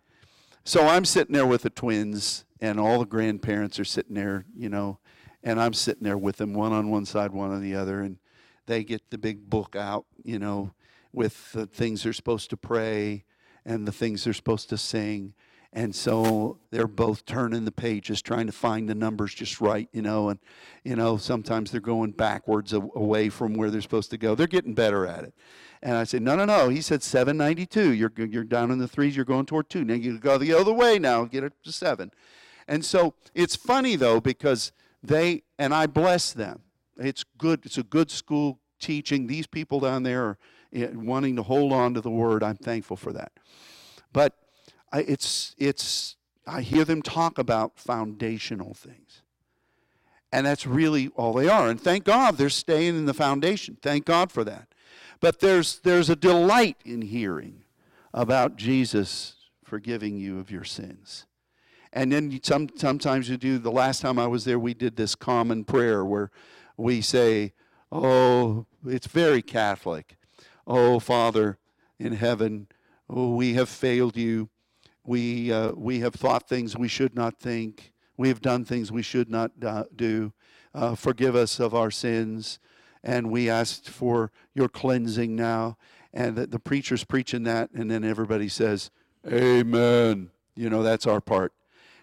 So I'm sitting there with the twins, and all the grandparents are sitting there, you know, and I'm sitting there with them, one on one side, one on the other, and they get the big book out, you know, with the things they're supposed to pray and the things they're supposed to sing. And so they're both turning the pages, trying to find the numbers just right, you know. And, you know, sometimes they're going backwards away from where they're supposed to go. They're getting better at it. And I said, no, no, no. He said 792. You're, you're down in the threes. You're going toward two. Now you go the other way now. Get it to seven. And so it's funny, though, because they, and I bless them. It's good. It's a good school teaching. These people down there are eh, wanting to hold on to the word. I'm thankful for that. But I, it's, it's, I hear them talk about foundational things. And that's really all they are. And thank God they're staying in the foundation. Thank God for that. But there's, there's a delight in hearing about Jesus forgiving you of your sins. And then some, sometimes you do, the last time I was there, we did this common prayer where we say, Oh, it's very Catholic. Oh, Father in heaven, oh, we have failed you. We, uh, we have thought things we should not think. We have done things we should not uh, do. Uh, forgive us of our sins and we asked for your cleansing now. And the, the preacher's preaching that, and then everybody says, Amen. You know, that's our part.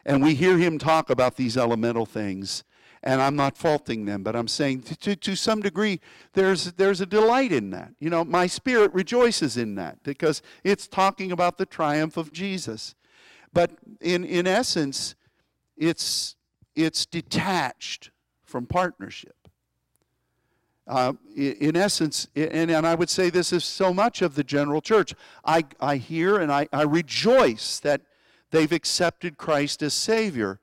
And we hear him talk about these elemental things, and I'm not faulting them, but I'm saying to, to, to some degree, there's, there's a delight in that. You know, my spirit rejoices in that because it's talking about the triumph of Jesus. But in, in essence, it's, it's detached from partnership. Uh, in essence, and, and I would say this is so much of the general church. I, I hear and I, I rejoice that they've accepted Christ as Savior.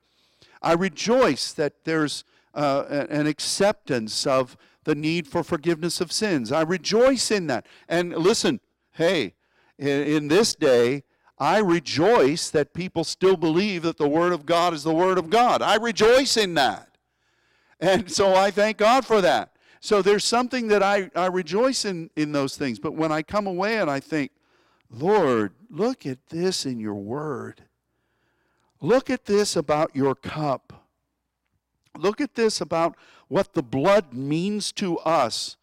I rejoice that there's uh, an acceptance of the need for forgiveness of sins. I rejoice in that. And listen, hey, in, in this day, I rejoice that people still believe that the Word of God is the Word of God. I rejoice in that. And so I thank God for that. So there's something that I, I rejoice in, in those things. But when I come away and I think, Lord, look at this in your word. Look at this about your cup. Look at this about what the blood means to us.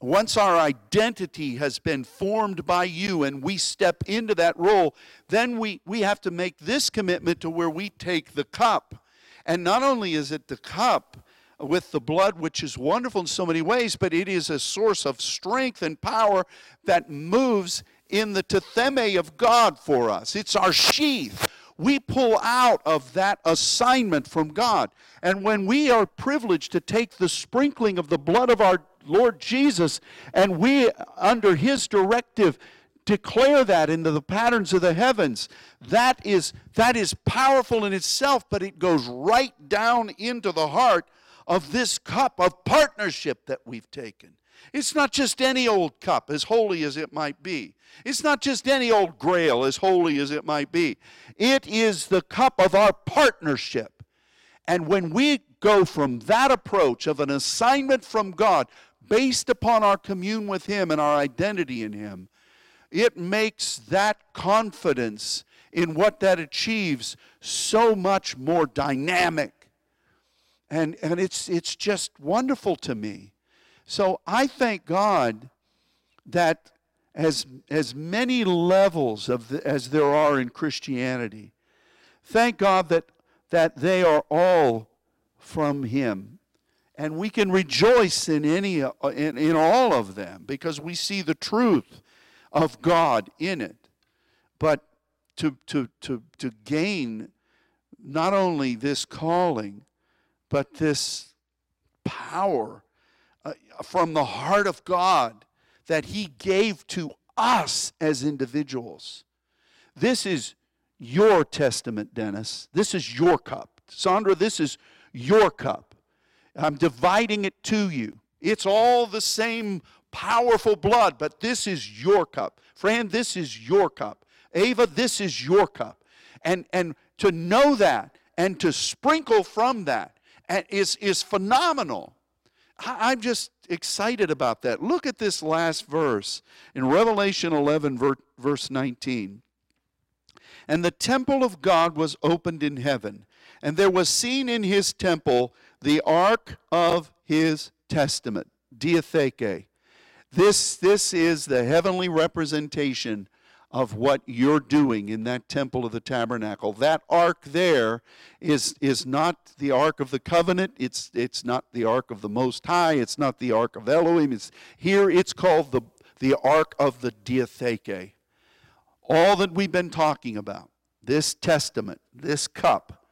Once our identity has been formed by you and we step into that role, then we, we have to make this commitment to where we take the cup. And not only is it the cup, with the blood, which is wonderful in so many ways, but it is a source of strength and power that moves in the tithemi of God for us. It's our sheath. We pull out of that assignment from God. And when we are privileged to take the sprinkling of the blood of our Lord Jesus and we, under His directive, declare that into the patterns of the heavens that is that is powerful in itself but it goes right down into the heart of this cup of partnership that we've taken. It's not just any old cup, as holy as it might be. It's not just any old grail, as holy as it might be. It is the cup of our partnership. And when we go from that approach of an assignment from God based upon our commune with Him and our identity in Him, it makes that confidence in what that achieves so much more dynamic and, and it's, it's just wonderful to me. So I thank God that as, as many levels of the, as there are in Christianity. Thank God that, that they are all from Him. And we can rejoice in, any, in, in all of them because we see the truth of God in it. But to, to, to, to gain not only this calling, but this power uh, from the heart of God that He gave to us as individuals. This is your testament, Dennis. This is your cup. Sandra, this is your cup. I'm dividing it to you. It's all the same powerful blood, but this is your cup. Fran, this is your cup. Ava, this is your cup. And, and to know that and to sprinkle from that is, is phenomenal. I'm just excited about that. Look at this last verse in Revelation 11, verse 19. And the temple of God was opened in heaven, and there was seen in his temple the ark of his testament, diatheke. This, this is the heavenly representation of what you're doing in that temple of the tabernacle. That ark there is, is not the ark of the covenant. It's, it's not the ark of the Most High. It's not the ark of Elohim. It's, here it's called the, the ark of the diatheke. All that we've been talking about, this testament, this cup,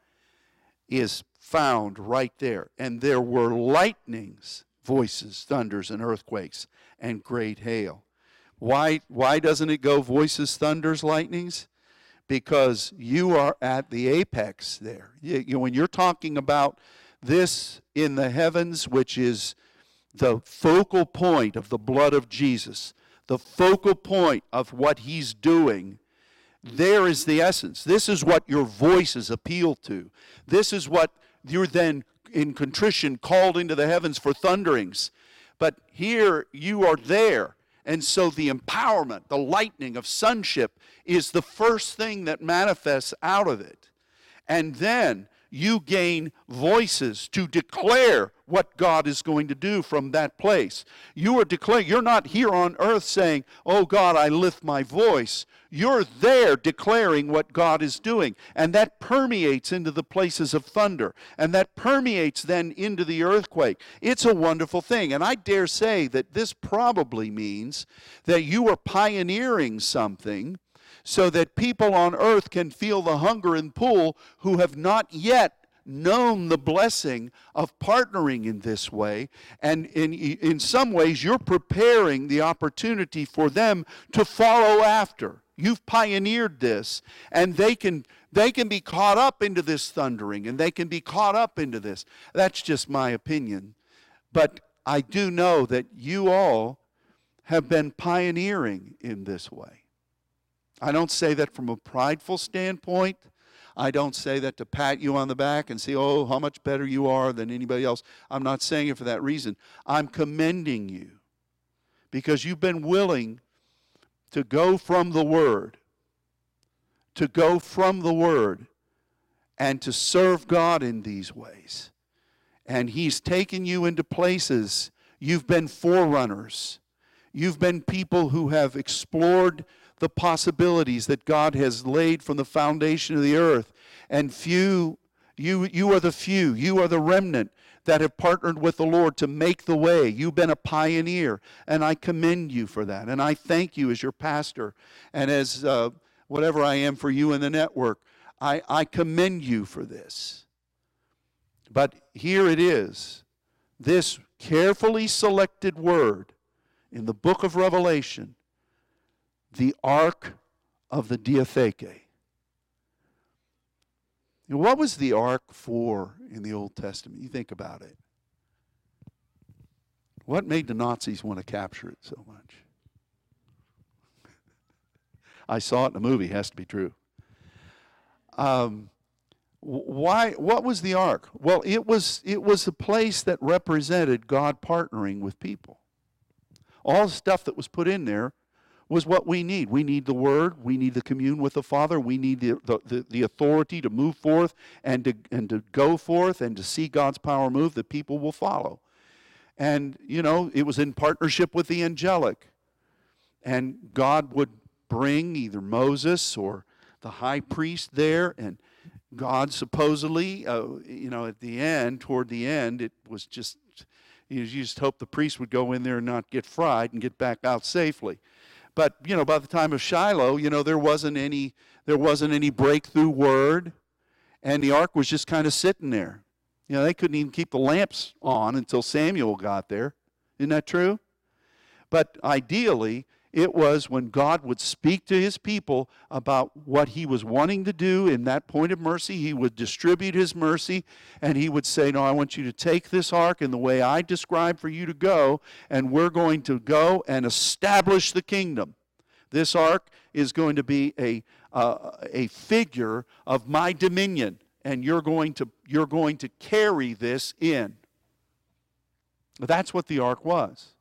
is found right there. And there were lightnings, voices, thunders, and earthquakes, and great hail. Why, why doesn't it go voices, thunders, lightnings? Because you are at the apex there. You, you, when you're talking about this in the heavens, which is the focal point of the blood of Jesus, the focal point of what he's doing, there is the essence. This is what your voices appeal to. This is what you're then in contrition called into the heavens for thunderings. But here you are there. And so the empowerment, the lightning of sonship is the first thing that manifests out of it. And then you gain voices to declare what God is going to do from that place. You are declaring, you're not here on earth saying, Oh God, I lift my voice. You're there declaring what God is doing. And that permeates into the places of thunder. And that permeates then into the earthquake. It's a wonderful thing. And I dare say that this probably means that you are pioneering something so that people on earth can feel the hunger and pull who have not yet known the blessing of partnering in this way. And in, in some ways, you're preparing the opportunity for them to follow after. You've pioneered this, and they can, they can be caught up into this thundering, and they can be caught up into this. That's just my opinion. But I do know that you all have been pioneering in this way. I don't say that from a prideful standpoint. I don't say that to pat you on the back and say, oh, how much better you are than anybody else. I'm not saying it for that reason. I'm commending you because you've been willing to go from the Word, to go from the Word, and to serve God in these ways. And He's taken you into places. You've been forerunners. You've been people who have explored the possibilities that God has laid from the foundation of the earth. And few, you, you are the few, you are the remnant that have partnered with the Lord to make the way. You've been a pioneer, and I commend you for that. And I thank you as your pastor and as uh, whatever I am for you in the network. I, I commend you for this. But here it is this carefully selected word in the book of Revelation the Ark of the Diatheke. What was the ark for in the Old Testament? You think about it. What made the Nazis want to capture it so much? I saw it in a movie, has to be true. Um, why what was the ark well it was it was a place that represented god partnering with people all the stuff that was put in there was what we need. We need the Word. We need the commune with the Father. We need the, the, the, the, authority to move forth and to, and to go forth and to see God's power move that people will follow. And, you know, it was in partnership with the angelic. and God would bring either Moses or the high priest there, and God supposedly, uh, you know, at the end, toward the end, it was just you just hope the priest would go in there and not get fried and get back out safely. But you know, by the time of Shiloh, you know, there wasn't any there wasn't any breakthrough word, and the ark was just kind of sitting there. You know, they couldn't even keep the lamps on until Samuel got there. Isn't that true? But ideally, it was when God would speak to his people about what he was wanting to do in that point of mercy. He would distribute his mercy and he would say, No, I want you to take this ark in the way I described for you to go, and we're going to go and establish the kingdom. This ark is going to be a, uh, a figure of my dominion, and you're going, to, you're going to carry this in. That's what the ark was.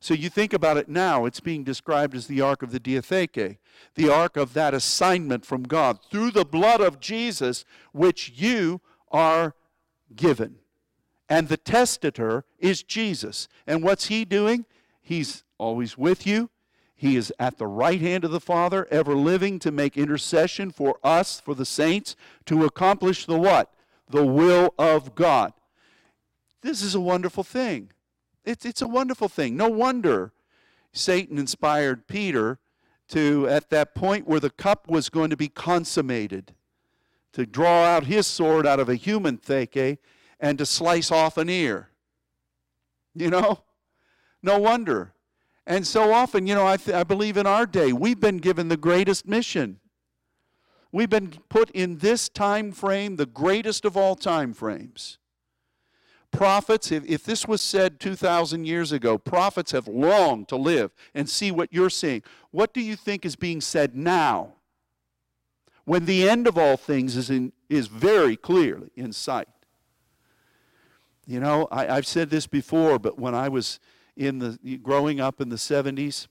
So you think about it now, it's being described as the ark of the Diatheke, the ark of that assignment from God through the blood of Jesus, which you are given. And the testator is Jesus. And what's he doing? He's always with you. He is at the right hand of the Father, ever living to make intercession for us, for the saints, to accomplish the what? The will of God. This is a wonderful thing. It's, it's a wonderful thing. No wonder Satan inspired Peter to, at that point where the cup was going to be consummated, to draw out his sword out of a human theke eh, and to slice off an ear. You know? No wonder. And so often, you know, I, th- I believe in our day, we've been given the greatest mission. We've been put in this time frame, the greatest of all time frames. Prophets, if, if this was said 2,000 years ago, prophets have longed to live and see what you're seeing. What do you think is being said now? When the end of all things is, in, is very clearly in sight. You know, I, I've said this before, but when I was in the growing up in the 70s,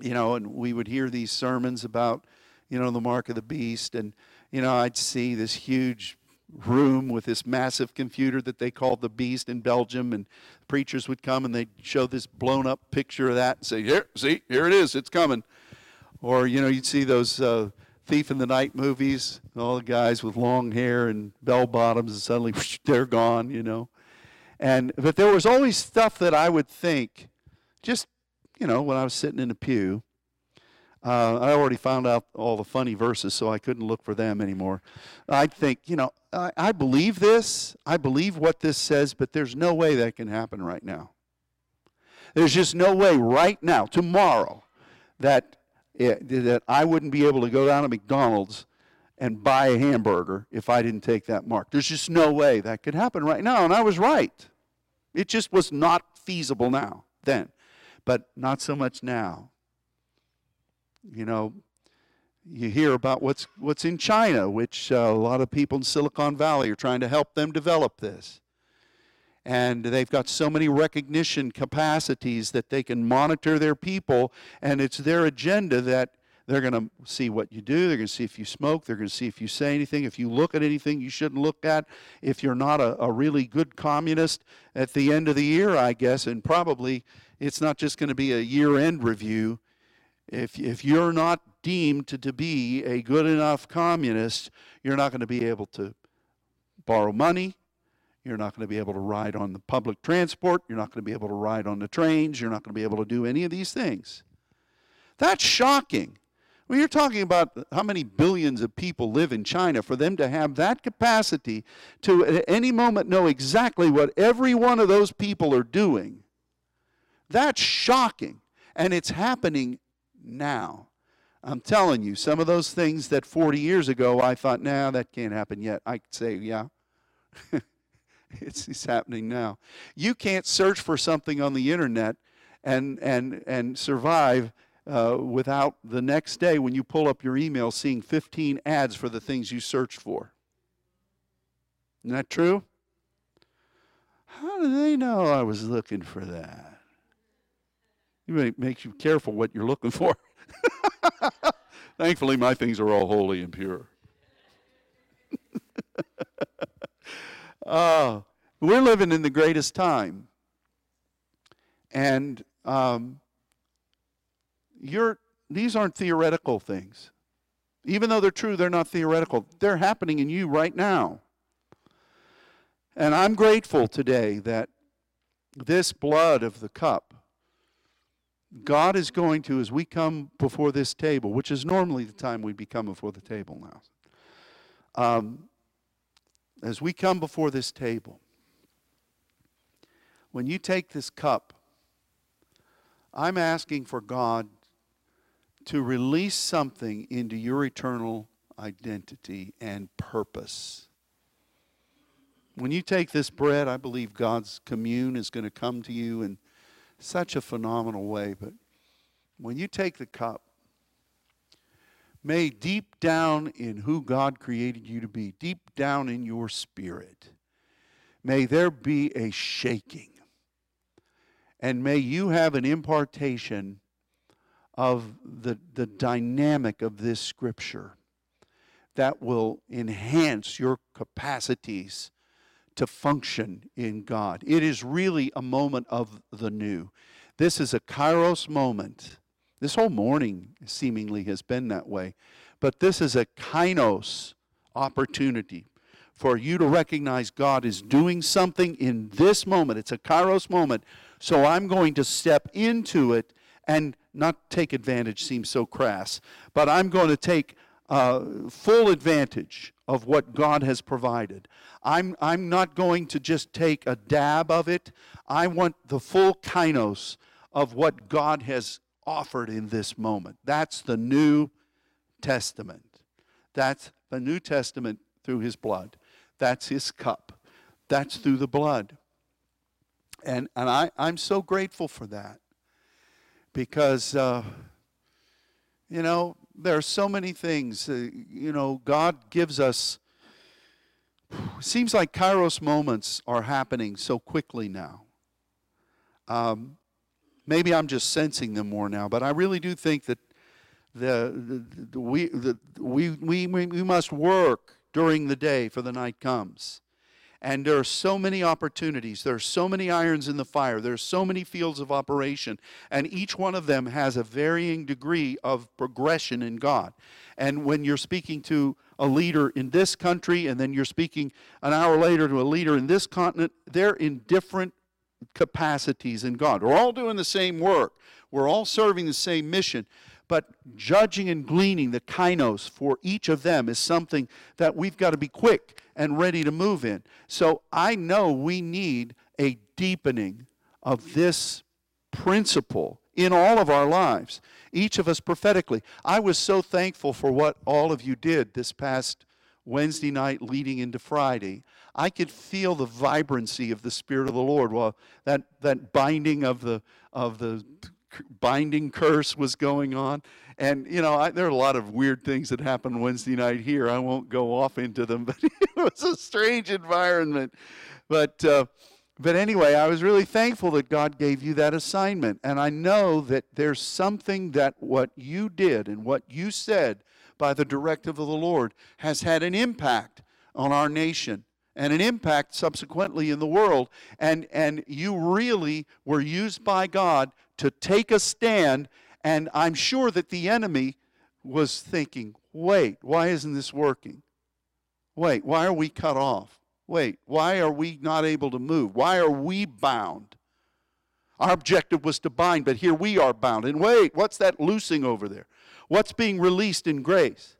you know, and we would hear these sermons about, you know, the mark of the beast, and you know, I'd see this huge room with this massive computer that they called the Beast in Belgium, and preachers would come and they'd show this blown up picture of that and say, "Here, see, here it is, it's coming." Or you know, you'd see those uh, Thief in the Night movies, all the guys with long hair and bell bottoms, and suddenly whoosh, they're gone, you know. And but there was always stuff that I would think, just you know, when I was sitting in a pew, uh, I already found out all the funny verses, so I couldn't look for them anymore. I'd think, you know, I, I believe this, I believe what this says, but there's no way that can happen right now. There's just no way right now, tomorrow, that it, that I wouldn't be able to go down to McDonald's and buy a hamburger if I didn't take that mark. There's just no way that could happen right now, and I was right. It just was not feasible now then, but not so much now. You know, you hear about what's what's in China, which uh, a lot of people in Silicon Valley are trying to help them develop this. And they've got so many recognition capacities that they can monitor their people, and it's their agenda that they're going to see what you do. They're going to see if you smoke. They're going to see if you say anything. If you look at anything you shouldn't look at. If you're not a, a really good communist at the end of the year, I guess, and probably it's not just going to be a year end review if, if you're not deemed to, to be a good enough communist, you're not going to be able to borrow money. You're not going to be able to ride on the public transport. You're not going to be able to ride on the trains. You're not going to be able to do any of these things. That's shocking. When you're talking about how many billions of people live in China, for them to have that capacity to at any moment know exactly what every one of those people are doing, that's shocking. And it's happening now. I'm telling you, some of those things that 40 years ago I thought, nah, that can't happen yet. I could say, yeah, it's, it's happening now. You can't search for something on the internet and, and, and survive uh, without the next day when you pull up your email seeing 15 ads for the things you searched for. Isn't that true? How do they know I was looking for that? It makes you careful what you're looking for. Thankfully, my things are all holy and pure. uh, we're living in the greatest time. And um, you're, these aren't theoretical things. Even though they're true, they're not theoretical. They're happening in you right now. And I'm grateful today that this blood of the cup, God is going to, as we come before this table, which is normally the time we become before the table now, um, as we come before this table, when you take this cup, I'm asking for God to release something into your eternal identity and purpose. When you take this bread, I believe God's commune is going to come to you in such a phenomenal way. But when you take the cup, may deep down in who God created you to be, deep down in your spirit, may there be a shaking. And may you have an impartation of the, the dynamic of this scripture that will enhance your capacities to function in God. It is really a moment of the new. This is a kairos moment. This whole morning seemingly has been that way. But this is a kainos opportunity for you to recognize God is doing something in this moment. It's a kairos moment. So I'm going to step into it and not take advantage seems so crass, but I'm going to take uh, full advantage of what God has provided. I'm, I'm not going to just take a dab of it. I want the full kainos of what God has offered in this moment. That's the New Testament. That's the New Testament through his blood. That's his cup. That's through the blood. And, and I, I'm so grateful for that because, uh, you know, there are so many things. Uh, you know, God gives us. Seems like Kairos moments are happening so quickly now. Um, maybe I'm just sensing them more now, but I really do think that the, the, the we, the, we, we, we must work during the day for the night comes. And there are so many opportunities. There are so many irons in the fire. There are so many fields of operation. And each one of them has a varying degree of progression in God. And when you're speaking to a leader in this country, and then you're speaking an hour later to a leader in this continent, they're in different capacities in God. We're all doing the same work, we're all serving the same mission. But judging and gleaning the kainos for each of them is something that we've got to be quick and ready to move in. So I know we need a deepening of this principle in all of our lives, each of us prophetically. I was so thankful for what all of you did this past Wednesday night leading into Friday. I could feel the vibrancy of the Spirit of the Lord. Well, that, that binding of the, of the binding curse was going on. And, you know, I, there are a lot of weird things that happened Wednesday night here. I won't go off into them, but it was a strange environment. But, uh, but anyway, I was really thankful that God gave you that assignment. And I know that there's something that what you did and what you said by the directive of the Lord has had an impact on our nation and an impact subsequently in the world. And, and you really were used by God to take a stand and I'm sure that the enemy was thinking, wait, why isn't this working? Wait, why are we cut off? Wait, why are we not able to move? Why are we bound? Our objective was to bind, but here we are bound. And wait, what's that loosing over there? What's being released in grace?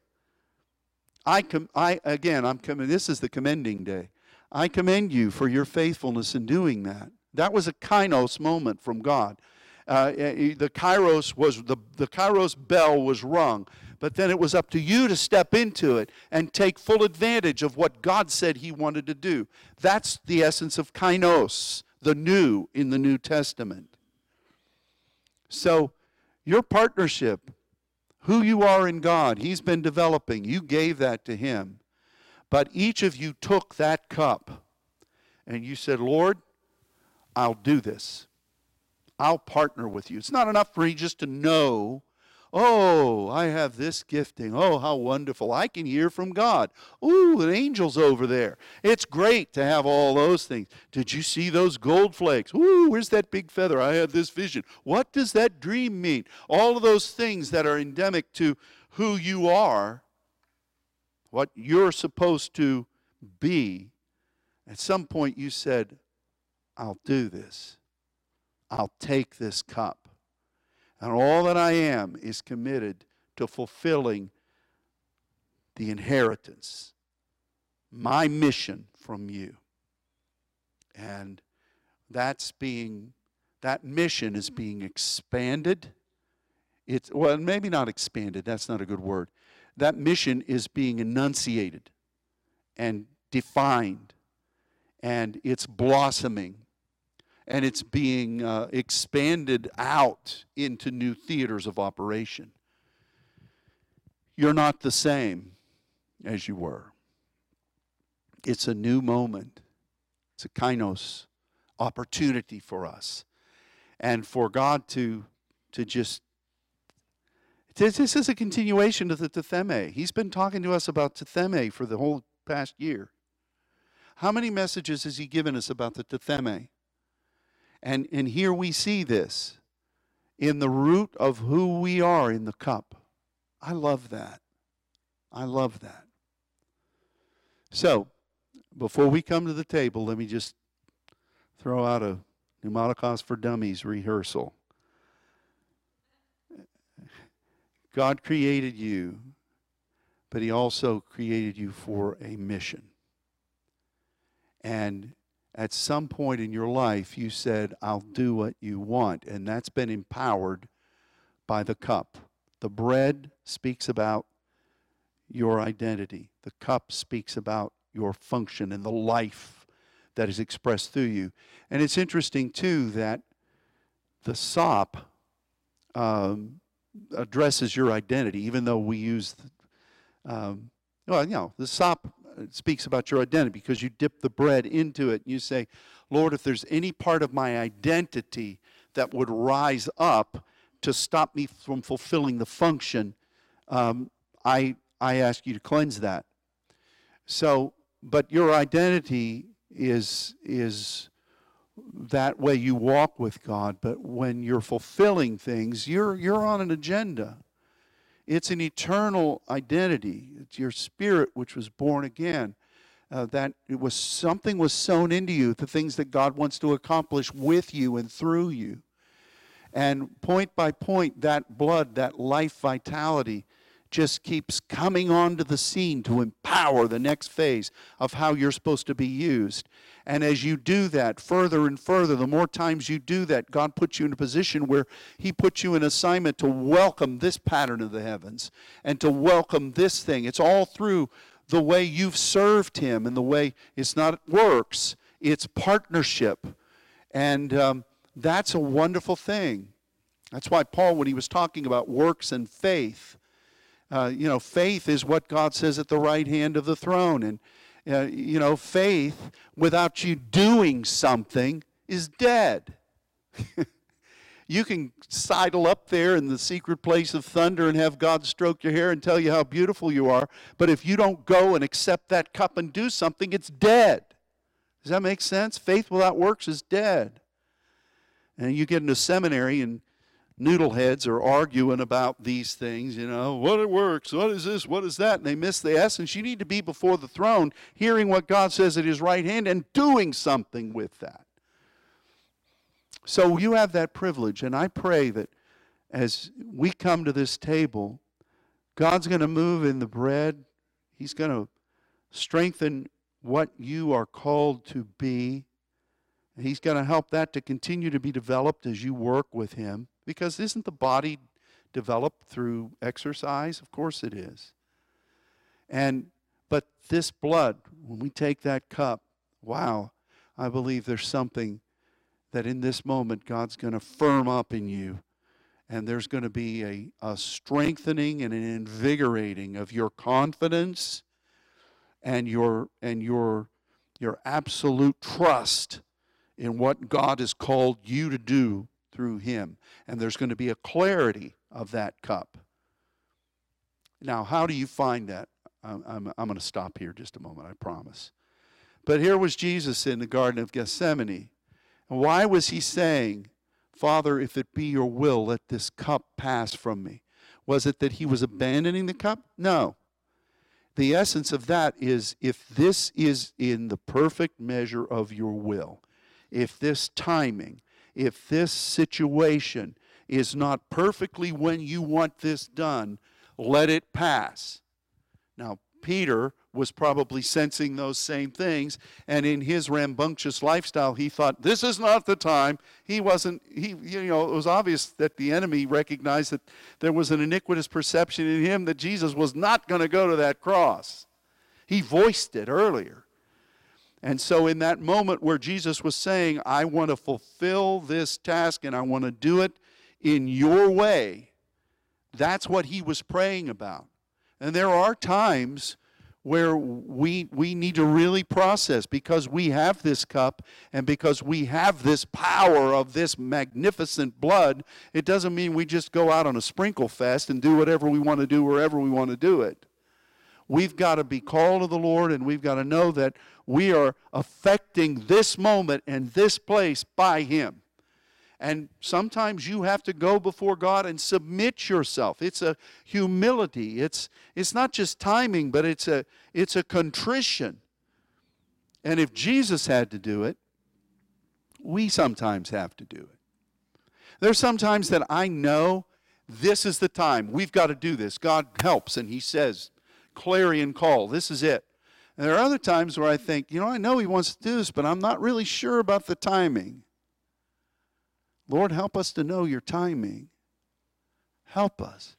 I, com- I again, I'm coming. This is the commending day. I commend you for your faithfulness in doing that. That was a kainos moment from God uh, eh, the kairos was the, the kairos bell was rung but then it was up to you to step into it and take full advantage of what god said he wanted to do. That's the essence of kainos the new in the new testament. So your partnership who you are in god he's been developing. You gave that to him. But each of you took that cup and you said lord i'll do this I'll partner with you. It's not enough for you just to know, Oh, I have this gifting. Oh, how wonderful. I can hear from God. Ooh, an angel's over there. It's great to have all those things. Did you see those gold flakes? Ooh, where's that big feather? I had this vision. What does that dream mean? All of those things that are endemic to who you are, what you're supposed to be. At some point, you said, I'll do this. I'll take this cup. And all that I am is committed to fulfilling the inheritance, my mission from you. And that's being, that mission is being expanded. It's, well, maybe not expanded, that's not a good word. That mission is being enunciated and defined, and it's blossoming and it's being uh, expanded out into new theaters of operation. You're not the same as you were. It's a new moment. It's a kainos opportunity for us. And for God to, to just this, this is a continuation of the tithemi. He's been talking to us about tithemi for the whole past year. How many messages has he given us about the tithemi? And, and here we see this in the root of who we are in the cup. I love that. I love that. So, before we come to the table, let me just throw out a Pneumaticos for Dummies rehearsal. God created you, but He also created you for a mission. And at some point in your life, you said, I'll do what you want. And that's been empowered by the cup. The bread speaks about your identity, the cup speaks about your function and the life that is expressed through you. And it's interesting, too, that the sop um, addresses your identity, even though we use, um, well, you know, the sop speaks about your identity because you dip the bread into it and you say, Lord, if there's any part of my identity that would rise up to stop me from fulfilling the function, um, I, I ask you to cleanse that. So, but your identity is, is that way you walk with God, but when you're fulfilling things, you're, you're on an agenda. It's an eternal identity. It's your spirit which was born again. Uh, that it was something was sown into you, the things that God wants to accomplish with you and through you. And point by point, that blood, that life vitality, just keeps coming onto the scene to empower the next phase of how you're supposed to be used. And as you do that further and further, the more times you do that, God puts you in a position where He puts you in assignment to welcome this pattern of the heavens and to welcome this thing. It's all through the way you've served Him and the way it's not works, it's partnership. And um, that's a wonderful thing. That's why Paul, when he was talking about works and faith, uh, you know, faith is what God says at the right hand of the throne. And, uh, you know, faith without you doing something is dead. you can sidle up there in the secret place of thunder and have God stroke your hair and tell you how beautiful you are. But if you don't go and accept that cup and do something, it's dead. Does that make sense? Faith without works is dead. And you get into seminary and noodleheads are arguing about these things, you know, what it works, what is this, what is that, and they miss the essence. You need to be before the throne, hearing what God says at his right hand and doing something with that. So you have that privilege, and I pray that as we come to this table, God's going to move in the bread. He's going to strengthen what you are called to be. He's going to help that to continue to be developed as you work with Him. Because isn't the body developed through exercise? Of course it is. And but this blood, when we take that cup, wow, I believe there's something that in this moment God's going to firm up in you. And there's going to be a, a strengthening and an invigorating of your confidence and your and your your absolute trust in what God has called you to do through him. And there's going to be a clarity of that cup. Now, how do you find that? I'm, I'm, I'm going to stop here just a moment, I promise. But here was Jesus in the Garden of Gethsemane. And why was he saying, Father, if it be your will, let this cup pass from me? Was it that he was abandoning the cup? No. The essence of that is if this is in the perfect measure of your will, if this timing, if this situation is not perfectly when you want this done, let it pass. Now, Peter was probably sensing those same things, and in his rambunctious lifestyle, he thought, This is not the time. He wasn't, he, you know, it was obvious that the enemy recognized that there was an iniquitous perception in him that Jesus was not going to go to that cross. He voiced it earlier. And so, in that moment where Jesus was saying, I want to fulfill this task and I want to do it in your way, that's what he was praying about. And there are times where we, we need to really process because we have this cup and because we have this power of this magnificent blood, it doesn't mean we just go out on a sprinkle fest and do whatever we want to do wherever we want to do it. We've got to be called to the Lord and we've got to know that we are affecting this moment and this place by Him. And sometimes you have to go before God and submit yourself. It's a humility. It's, it's not just timing, but it's a, it's a contrition. And if Jesus had to do it, we sometimes have to do it. There's sometimes that I know this is the time. We've got to do this. God helps, and He says, clarion call, this is it. And there are other times where I think, you know, I know He wants to do this, but I'm not really sure about the timing. Lord, help us to know your timing. Help us.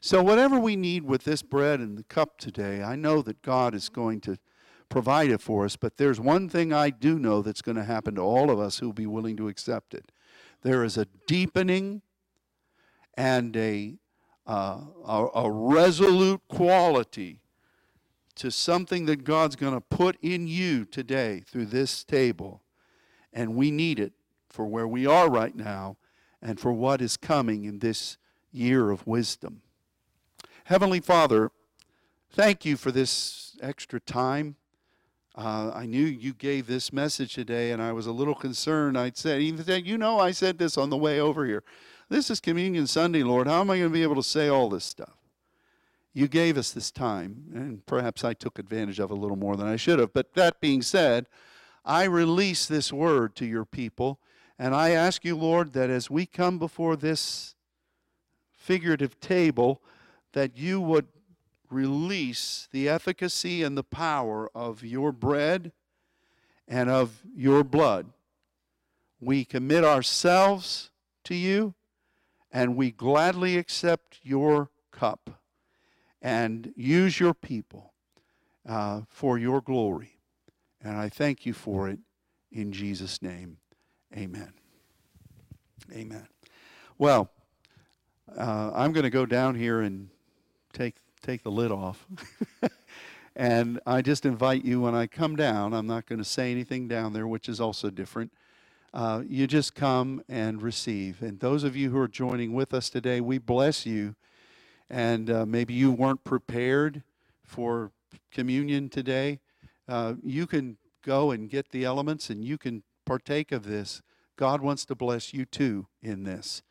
So, whatever we need with this bread and the cup today, I know that God is going to provide it for us, but there's one thing I do know that's going to happen to all of us who will be willing to accept it. There is a deepening and a, uh, a, a resolute quality to something that God's going to put in you today through this table, and we need it for where we are right now and for what is coming in this year of wisdom. Heavenly Father, thank you for this extra time. Uh, I knew you gave this message today, and I was a little concerned. I'd said, even said, you know, I said this on the way over here. This is Communion Sunday, Lord. How am I going to be able to say all this stuff? You gave us this time, and perhaps I took advantage of a little more than I should have. But that being said, I release this word to your people and I ask you, Lord, that as we come before this figurative table, that you would release the efficacy and the power of your bread and of your blood. We commit ourselves to you and we gladly accept your cup and use your people uh, for your glory. And I thank you for it in Jesus' name. Amen. Amen. Well, uh, I'm going to go down here and take take the lid off. and I just invite you when I come down, I'm not going to say anything down there, which is also different. Uh, you just come and receive. And those of you who are joining with us today, we bless you. And uh, maybe you weren't prepared for communion today. Uh, you can go and get the elements and you can partake of this. God wants to bless you too in this.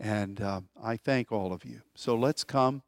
And uh, I thank all of you. So let's come